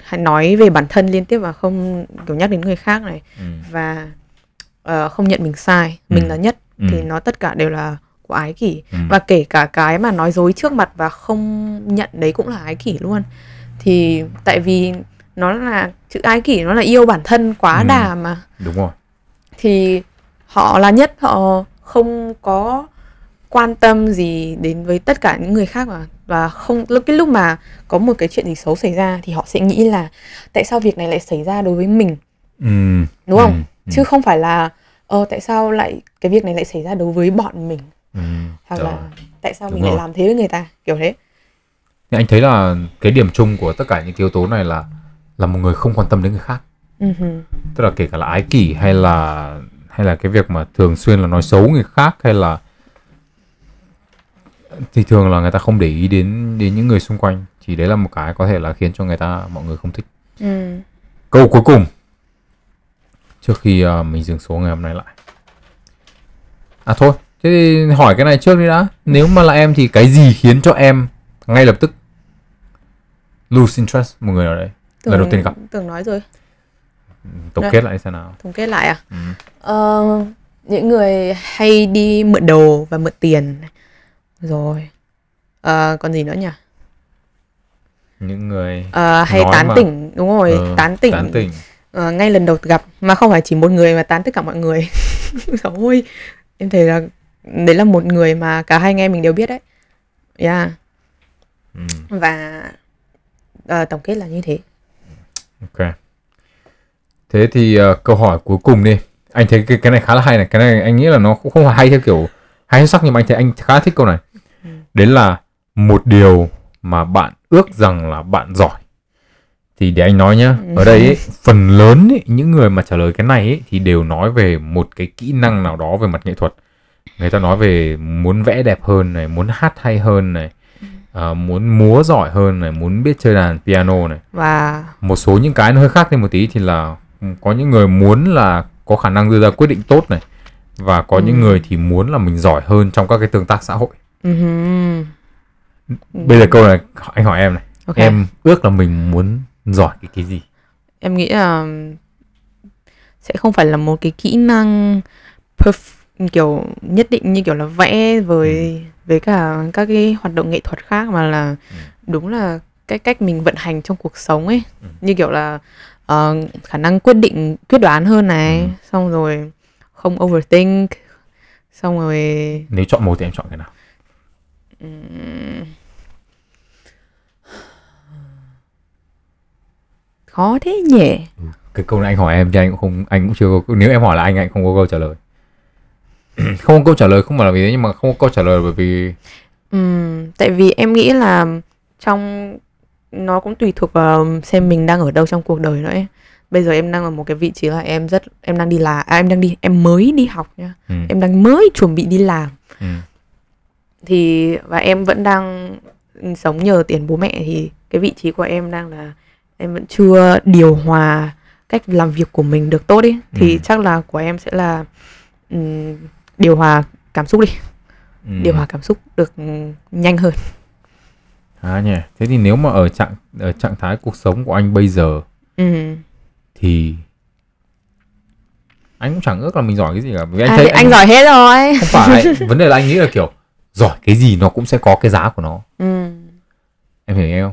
hay nói về bản thân liên tiếp và không kiểu nhắc đến người khác này ừ. và ờ, không nhận mình sai, Ừ. mình là nhất Ừ. thì nó tất cả đều là của ái kỷ Ừ. và kể cả cái mà nói dối trước mặt và không nhận đấy cũng là ái kỷ luôn. Thì tại vì nó là chữ ái kỷ nó là yêu bản thân quá Ừ. đà mà đúng rồi thì họ là nhất họ không có quan tâm gì đến với tất cả những người khác mà và không lúc cái lúc mà có một cái chuyện gì xấu xảy ra thì họ sẽ nghĩ là tại sao việc này lại xảy ra đối với mình ừ. đúng không Ừ. Ừ. chứ không phải là ờ tại sao lại cái việc này lại xảy ra đối với bọn mình Ừ. hoặc Rồi. là tại sao Đúng mình lại rồi. làm thế với người ta kiểu thế Nhưng anh thấy là cái điểm chung của tất cả những yếu tố này là là một người không quan tâm đến người khác Ừ hừ. tức là kể cả là ái kỷ hay là hay là cái việc mà thường xuyên là nói xấu người khác hay là thì thường là người ta không để ý đến đến những người xung quanh. Thì đấy là một cái có thể là khiến cho người ta mọi người không thích. Ừ. câu cuối cùng. Trước khi ờ, mình dừng số ngày hôm nay lại. À thôi. Thế thì hỏi cái này trước đi đã. Nếu mà là em thì cái gì khiến cho em ngay lập tức lose interest một người nào đấy? Lần đầu tiên gặp. tưởng nói rồi. Tổng Đấy. kết lại xem nào. Tổng kết lại à? Ừ. Ờ, những người hay đi mượn đồ và mượn tiền rồi. Ờ, còn gì nữa nhỉ? Những người Ờ, hay tán mà. tỉnh đúng rồi ờ, tán tỉnh, tán tỉnh. Ờ, ngay lần đầu gặp mà không phải chỉ một người mà tán tất cả mọi người. Trời ơi em thấy là đấy là một người mà cả hai anh em mình đều biết đấy. Yeah. ừ. và ờ, tổng kết là như thế. Ok. Thế thì ờ, câu hỏi cuối cùng đi. Anh thấy cái cái này khá là hay này. Cái này anh nghĩ là nó cũng không hay theo kiểu hay sắc nhưng mà anh thấy anh khá thích câu này đấy là một điều mà bạn ước rằng là bạn giỏi. Thì để anh nói nhá ở đây ấy, phần lớn ấy, những người mà trả lời cái này ấy, thì đều nói về một cái kỹ năng nào đó về mặt nghệ thuật. Người ta nói về muốn vẽ đẹp hơn này muốn hát hay hơn này à, muốn múa giỏi hơn này muốn biết chơi đàn piano này. Và một số những cái nó hơi khác thêm một tí thì là ừ, có những người muốn là có khả năng đưa ra quyết định tốt này và có những người thì muốn là mình giỏi hơn trong các cái tương tác xã hội ừm, bây giờ câu này anh hỏi em này. Ok. Em ước là mình muốn giỏi cái cái gì? Em nghĩ là sẽ không phải là một cái kỹ năng perf- kiểu nhất định như kiểu là vẽ với với cả các cái hoạt động nghệ thuật khác mà là đúng là cái cách mình vận hành trong cuộc sống ấy. Ừ. như kiểu là ờ, khả năng quyết định quyết đoán hơn này Ừ. xong rồi không overthink xong rồi nếu chọn một thì em chọn cái nào khó thế nhỉ? Cái câu này anh hỏi em thì anh cũng không anh cũng chưa có nếu em hỏi là anh anh không có câu trả lời. Không có câu trả lời không phải là vì thế nhưng mà không có câu trả lời bởi vì Ừm, tại vì em nghĩ là trong nó cũng tùy thuộc vào xem mình đang ở đâu trong cuộc đời nữa ấy. Bây giờ em đang ở một cái vị trí là em rất em đang đi làm à, em đang đi em mới đi học nha. ừ, Em đang mới chuẩn bị đi làm. Ừ, thì và em vẫn đang sống nhờ tiền bố mẹ thì cái vị trí của em đang là em vẫn chưa điều hòa cách làm việc của mình được tốt ấy thì Ừ. chắc là của em sẽ là ừm, điều hòa cảm xúc đi ừ. điều hòa cảm xúc được nhanh hơn à nhỉ thế thì nếu mà ở trạng ở trạng thái cuộc sống của anh bây giờ ừ. thì anh cũng chẳng ước là mình giỏi cái gì cả vì anh À, thấy thì anh giỏi hết rồi không phải vấn đề là anh nghĩ là kiểu giỏi cái gì nó cũng sẽ có cái giá của nó. Ừ. em hiểu em không?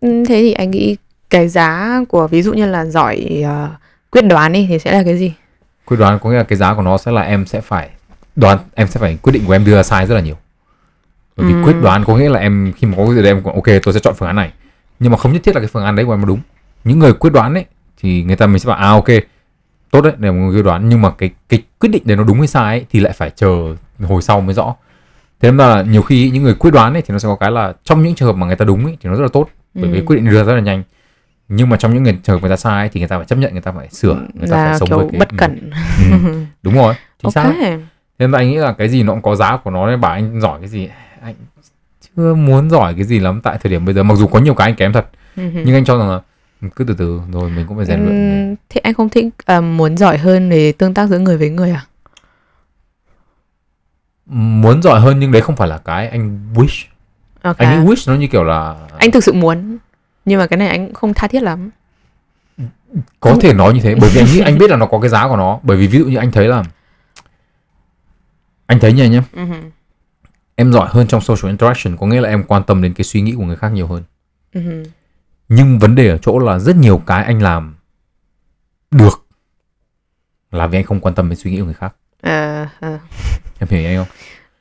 Ừ, thế thì anh nghĩ cái giá của ví dụ như là giỏi ờ, quyết đoán đi thì sẽ là cái gì? Quyết đoán có nghĩa là cái giá của nó sẽ là em sẽ phải đoán em sẽ phải quyết định của em đưa ra sai rất là nhiều. Bởi vì Ừm. quyết đoán có nghĩa là em khi mà có cái gì đấy em cũng ok tôi sẽ chọn phương án này. Nhưng mà không nhất thiết là cái phương án đấy của em đúng. Những người quyết đoán ấy thì người ta mình sẽ bảo à ok tốt đấy để một người quyết đoán. Nhưng mà cái cái quyết định đấy nó đúng hay sai ấy, thì lại phải chờ hồi sau mới rõ thế nên là nhiều khi những người quyết đoán ấy thì nó sẽ có cái là trong những trường hợp mà người ta đúng ấy thì nó rất là tốt bởi vì Ừ. quyết định đưa ra rất là nhanh. Nhưng mà trong những người trường hợp người ta sai ấy, thì người ta phải chấp nhận người ta phải sửa người ta là phải sống kiểu với cái bất ừ. cẩn. Ừ, đúng rồi chính ok. xác. Thế nên là anh nghĩ là cái gì nó cũng có giá của nó nên bảo anh giỏi cái gì anh chưa muốn giỏi cái gì lắm tại thời điểm bây giờ mặc dù có nhiều cái anh kém thật Ừ. nhưng anh cho rằng là cứ từ từ rồi mình cũng phải rèn luyện. Thế anh không thích ờ, muốn giỏi hơn về tương tác giữa người với người à muốn giỏi hơn nhưng đấy không phải là cái anh wish. Ok. Anh wish nó như kiểu là anh thực sự muốn nhưng mà cái này anh cũng không tha thiết lắm. Có thể nói như thế bởi vì anh nghĩ anh biết là nó có cái giá của nó. Bởi vì ví dụ như anh thấy là anh thấy này nhé Ừ. em giỏi hơn trong social interaction có nghĩa là em quan tâm đến cái suy nghĩ của người khác nhiều hơn. Ừ. nhưng vấn đề ở chỗ là rất nhiều cái anh làm được là vì anh không quan tâm đến suy nghĩ của người khác À, à, em hiểu anh không?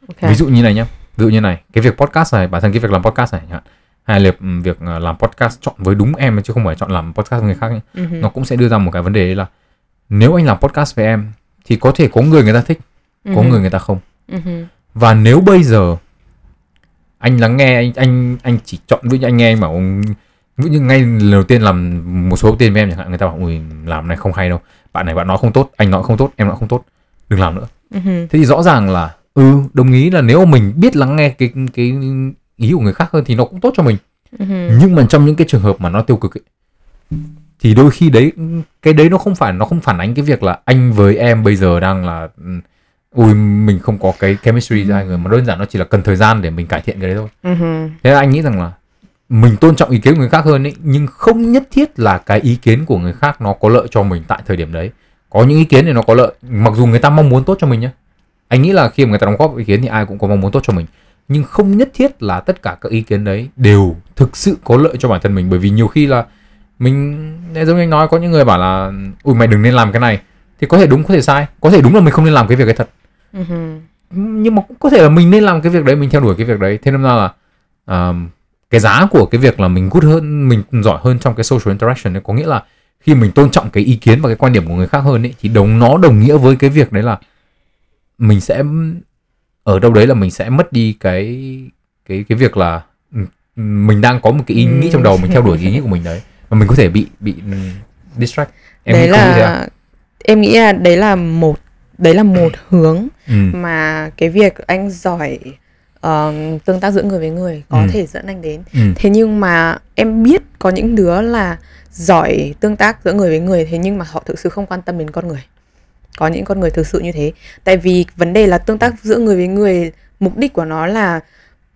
Ok. Ví dụ như này nhá. Ví dụ như này. Cái việc podcast này bản thân cái việc làm podcast này hạn. Hay là ừ, việc ờ, làm podcast chọn với đúng em chứ không phải chọn làm podcast với người khác nhé. Ừ. nó cũng sẽ đưa ra một cái vấn đề là nếu anh làm podcast với em thì có thể có người người ta thích có Ừ. người người ta không. Ừ. và nếu bây giờ anh lắng nghe anh anh anh chỉ chọn như anh nghe anh bảo ví như ngay lần đầu tiên làm một số tên với em chẳng hạn người ta bảo ui làm này không hay đâu. Bạn này bạn nói không tốt anh nói không tốt em nói không tốt đừng làm nữa Ừ. thế thì rõ ràng là ừ đồng ý là nếu mình biết lắng nghe cái cái ý của người khác hơn thì nó cũng tốt cho mình Ừ. nhưng mà trong những cái trường hợp mà nó tiêu cực ấy, thì đôi khi đấy cái đấy nó không phải nó không phản ánh cái việc là anh với em bây giờ đang là ừ, ui mình không có cái chemistry giữa hai người mà đơn giản nó chỉ là cần thời gian để mình cải thiện cái đấy thôi Ừ. thế là anh nghĩ rằng là mình tôn trọng ý kiến của người khác hơn ấy nhưng không nhất thiết là cái ý kiến của người khác nó có lợi cho mình tại thời điểm đấy có những ý kiến thì nó có lợi. Mặc dù người ta mong muốn tốt cho mình nhé anh nghĩ là khi mà người ta đóng góp ý kiến thì ai cũng có mong muốn tốt cho mình. Nhưng không nhất thiết là tất cả các ý kiến đấy đều thực sự có lợi cho bản thân mình. Bởi vì nhiều khi là mình giống như anh nói có những người bảo là ui mày đừng nên làm cái này. Thì có thể đúng có thể sai. Có thể đúng là mình không nên làm cái việc ấy thật. Ừ. nhưng mà cũng có thể là mình nên làm cái việc đấy mình theo đuổi cái việc đấy. Thế nên ra là um, cái giá của cái việc là mình good hơn mình giỏi hơn trong cái social interaction ấy có nghĩa là khi mình tôn trọng cái ý kiến và cái quan điểm của người khác hơn ấy thì đồng nó đồng nghĩa với cái việc đấy là mình sẽ ở đâu đấy là mình sẽ mất đi cái cái cái việc là ừ, mình đang có một cái ý nghĩ trong đầu mình theo đuổi ý nghĩ của mình đấy. Và mình có thể bị bị ừ, distract. Em đấy nghĩ như thế là em nghĩ là đấy là một đấy là một hướng ừ. mà cái việc anh giỏi tương tác giữa người với người có Ừ. thể dẫn anh đến Ừ. thế nhưng mà em biết có những đứa là giỏi tương tác giữa người với người thế nhưng mà họ thực sự không quan tâm đến con người có những con người thực sự như thế tại vì vấn đề là tương tác giữa người với người mục đích của nó là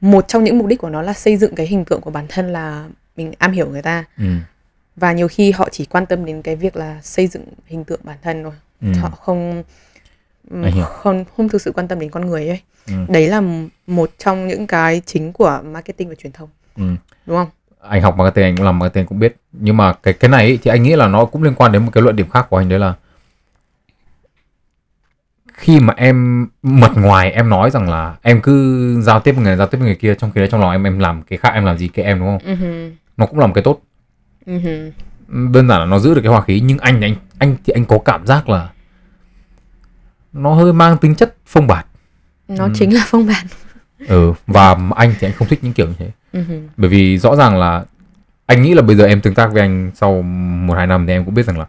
một trong những mục đích của nó là xây dựng cái hình tượng của bản thân là mình am hiểu người ta Ừ. và nhiều khi họ chỉ quan tâm đến cái việc là xây dựng hình tượng bản thân thôi Ừ. họ không. Không không thực sự quan tâm đến con người ấy. Ừ. đấy là một trong những cái chính của marketing và truyền thông. Ừ. đúng không? Anh học marketing anh cũng làm marketing cũng biết. Nhưng mà cái cái này ấy, thì anh nghĩ là nó cũng liên quan đến một cái luận điểm khác của anh đấy là khi mà em mật ngoài em nói rằng là em cứ giao tiếp với người giao tiếp với người kia trong khi đấy trong lòng em em làm cái khác em làm gì cái em đúng không? Uh nó cũng là một cái tốt. Đơn giản là nó giữ được cái hòa khí nhưng anh anh anh thì anh có cảm giác là nó hơi mang tính chất phông bạt. Nó Ừ. chính là phong bản ừ và anh thì anh không thích những kiểu như thế. Uh bởi vì rõ ràng là anh nghĩ là bây giờ em tương tác với anh sau một hai năm thì em cũng biết rằng là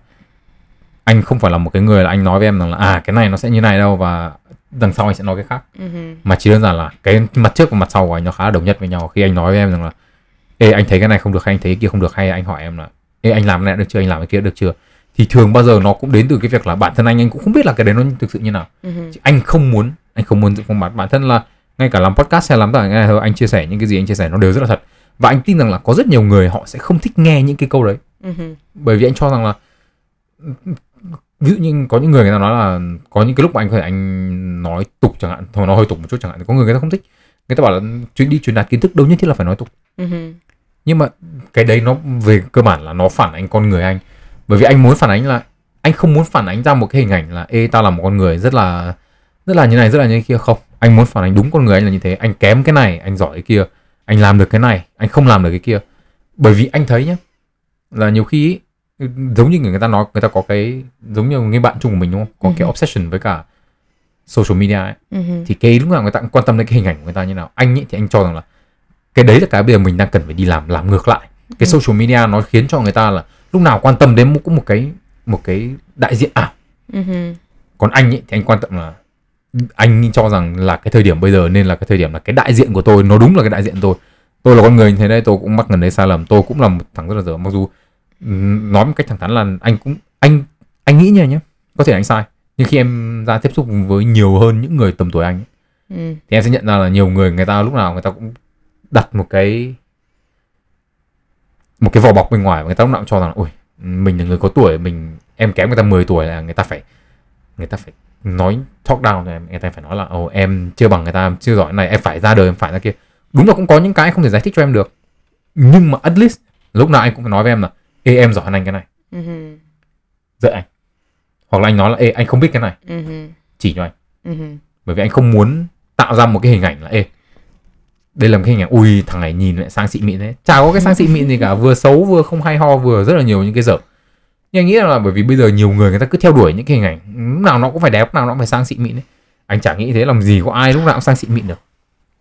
anh không phải là một cái người là anh nói với em rằng là à cái này nó sẽ như này đâu và đằng sau anh sẽ nói cái khác. Mà chỉ đơn giản là cái mặt trước và mặt sau của anh nó khá là đồng nhất với nhau. Khi anh nói với em rằng là ê anh thấy cái này không được hay anh thấy cái kia không được hay anh hỏi em là ê anh làm cái này được chưa? Anh làm cái kia được chưa thì thường bao giờ nó cũng đến từ cái việc là bản thân anh anh cũng không biết là cái đấy nó thực sự như nào. Chứ anh không muốn anh không muốn giữ phong bản bản thân là ngay cả làm podcast hay làm tất cả anh chia sẻ những cái gì anh chia sẻ nó đều rất là thật. Và anh tin rằng là có rất nhiều người họ sẽ không thích nghe những cái câu đấy. Bởi vì anh cho rằng là ví dụ như có những người người ta nói là có những cái lúc mà anh có thể anh nói tục chẳng hạn thôi nó hơi tục một chút chẳng hạn thì có người người ta không thích. Người ta bảo là chuyến đi truyền đạt kiến thức đâu nhất thiết là phải nói tục. Nhưng mà cái đấy nó về cơ bản là nó phản ánh con người anh bởi vì anh muốn phản ánh là anh không muốn phản ánh ra một cái hình ảnh là ê tao là một con người rất là rất là như này rất là như kia. Không anh muốn phản ánh đúng con người anh là như thế. Anh kém cái này anh giỏi cái kia anh làm được cái này anh không làm được cái kia. Bởi vì anh thấy nhá là nhiều khi ý, giống như người ta nói người ta có cái giống như người bạn chung của mình đúng không? Có cái Ừ. obsession với cả social media ấy. Thì cái lúc nào người ta cũng quan tâm đến cái hình ảnh của người ta như nào. Anh ấy thì anh cho rằng là cái đấy là cái bây giờ mình đang cần phải đi làm làm ngược lại. Cái Ừ. social media nó khiến cho người ta là lúc nào quan tâm đến một cũng một cái một cái đại diện ảo. Còn anh ấy thì anh quan tâm là anh cho rằng là cái thời điểm bây giờ nên là cái thời điểm là cái đại diện của tôi nó đúng là cái đại diện tôi. Tôi là con người như thế đấy tôi cũng mắc gần đấy sai lầm. Tôi cũng là một thằng rất là dở mặc dù nói một cách thẳng thắn là anh cũng anh anh nghĩ như này nhé có thể anh sai. Nhưng khi em ra tiếp xúc với nhiều hơn những người tầm tuổi anh ấy, thì em sẽ nhận ra là nhiều người người ta lúc nào người ta cũng đặt một cái một cái vỏ bọc bên ngoài và người ta lúc nào cũng cho rằng là ôi mình là người có tuổi mình em kém người ta 10 tuổi là người ta phải người ta phải nói talk down rồi em người ta phải nói là ồ em chưa bằng người ta em chưa giỏi này em phải ra đời em phải ra kia. Đúng là cũng có những cái không thể giải thích cho em được. Nhưng mà at least lúc nào anh cũng phải nói với em là ê em giỏi hơn anh cái này. Dạy anh. Hoặc là anh nói là ê anh không biết cái này. Chỉ cho anh. Bởi vì anh không muốn tạo ra một cái hình ảnh là ê đây là một cái hình ảnh ui thằng này nhìn lại sang xịn mịn thế chả có cái sang xịn mịn gì cả vừa xấu vừa không hay ho vừa rất là nhiều những cái dở. Nhưng anh nghĩ là bởi vì bây giờ nhiều người người ta cứ theo đuổi những cái hình ảnh lúc nào nó cũng phải đẹp lúc nào nó cũng phải sang xịn mịn ấy anh chả nghĩ thế làm gì có ai lúc nào cũng sang xịn mịn được.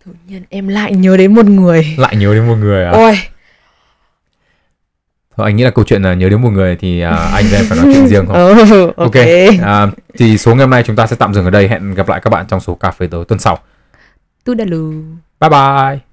Tự nhiên em lại nhớ đến một người. Lại nhớ đến một người à? Ôi. Thôi anh nghĩ là câu chuyện là nhớ đến một người thì à, anh với em phải nói chuyện riêng không? Ừ, ok, ok à, thì số ngày hôm nay chúng ta sẽ tạm dừng ở đây. Hẹn gặp lại các bạn trong số cà phê tối tuần sau. Tu 拜拜。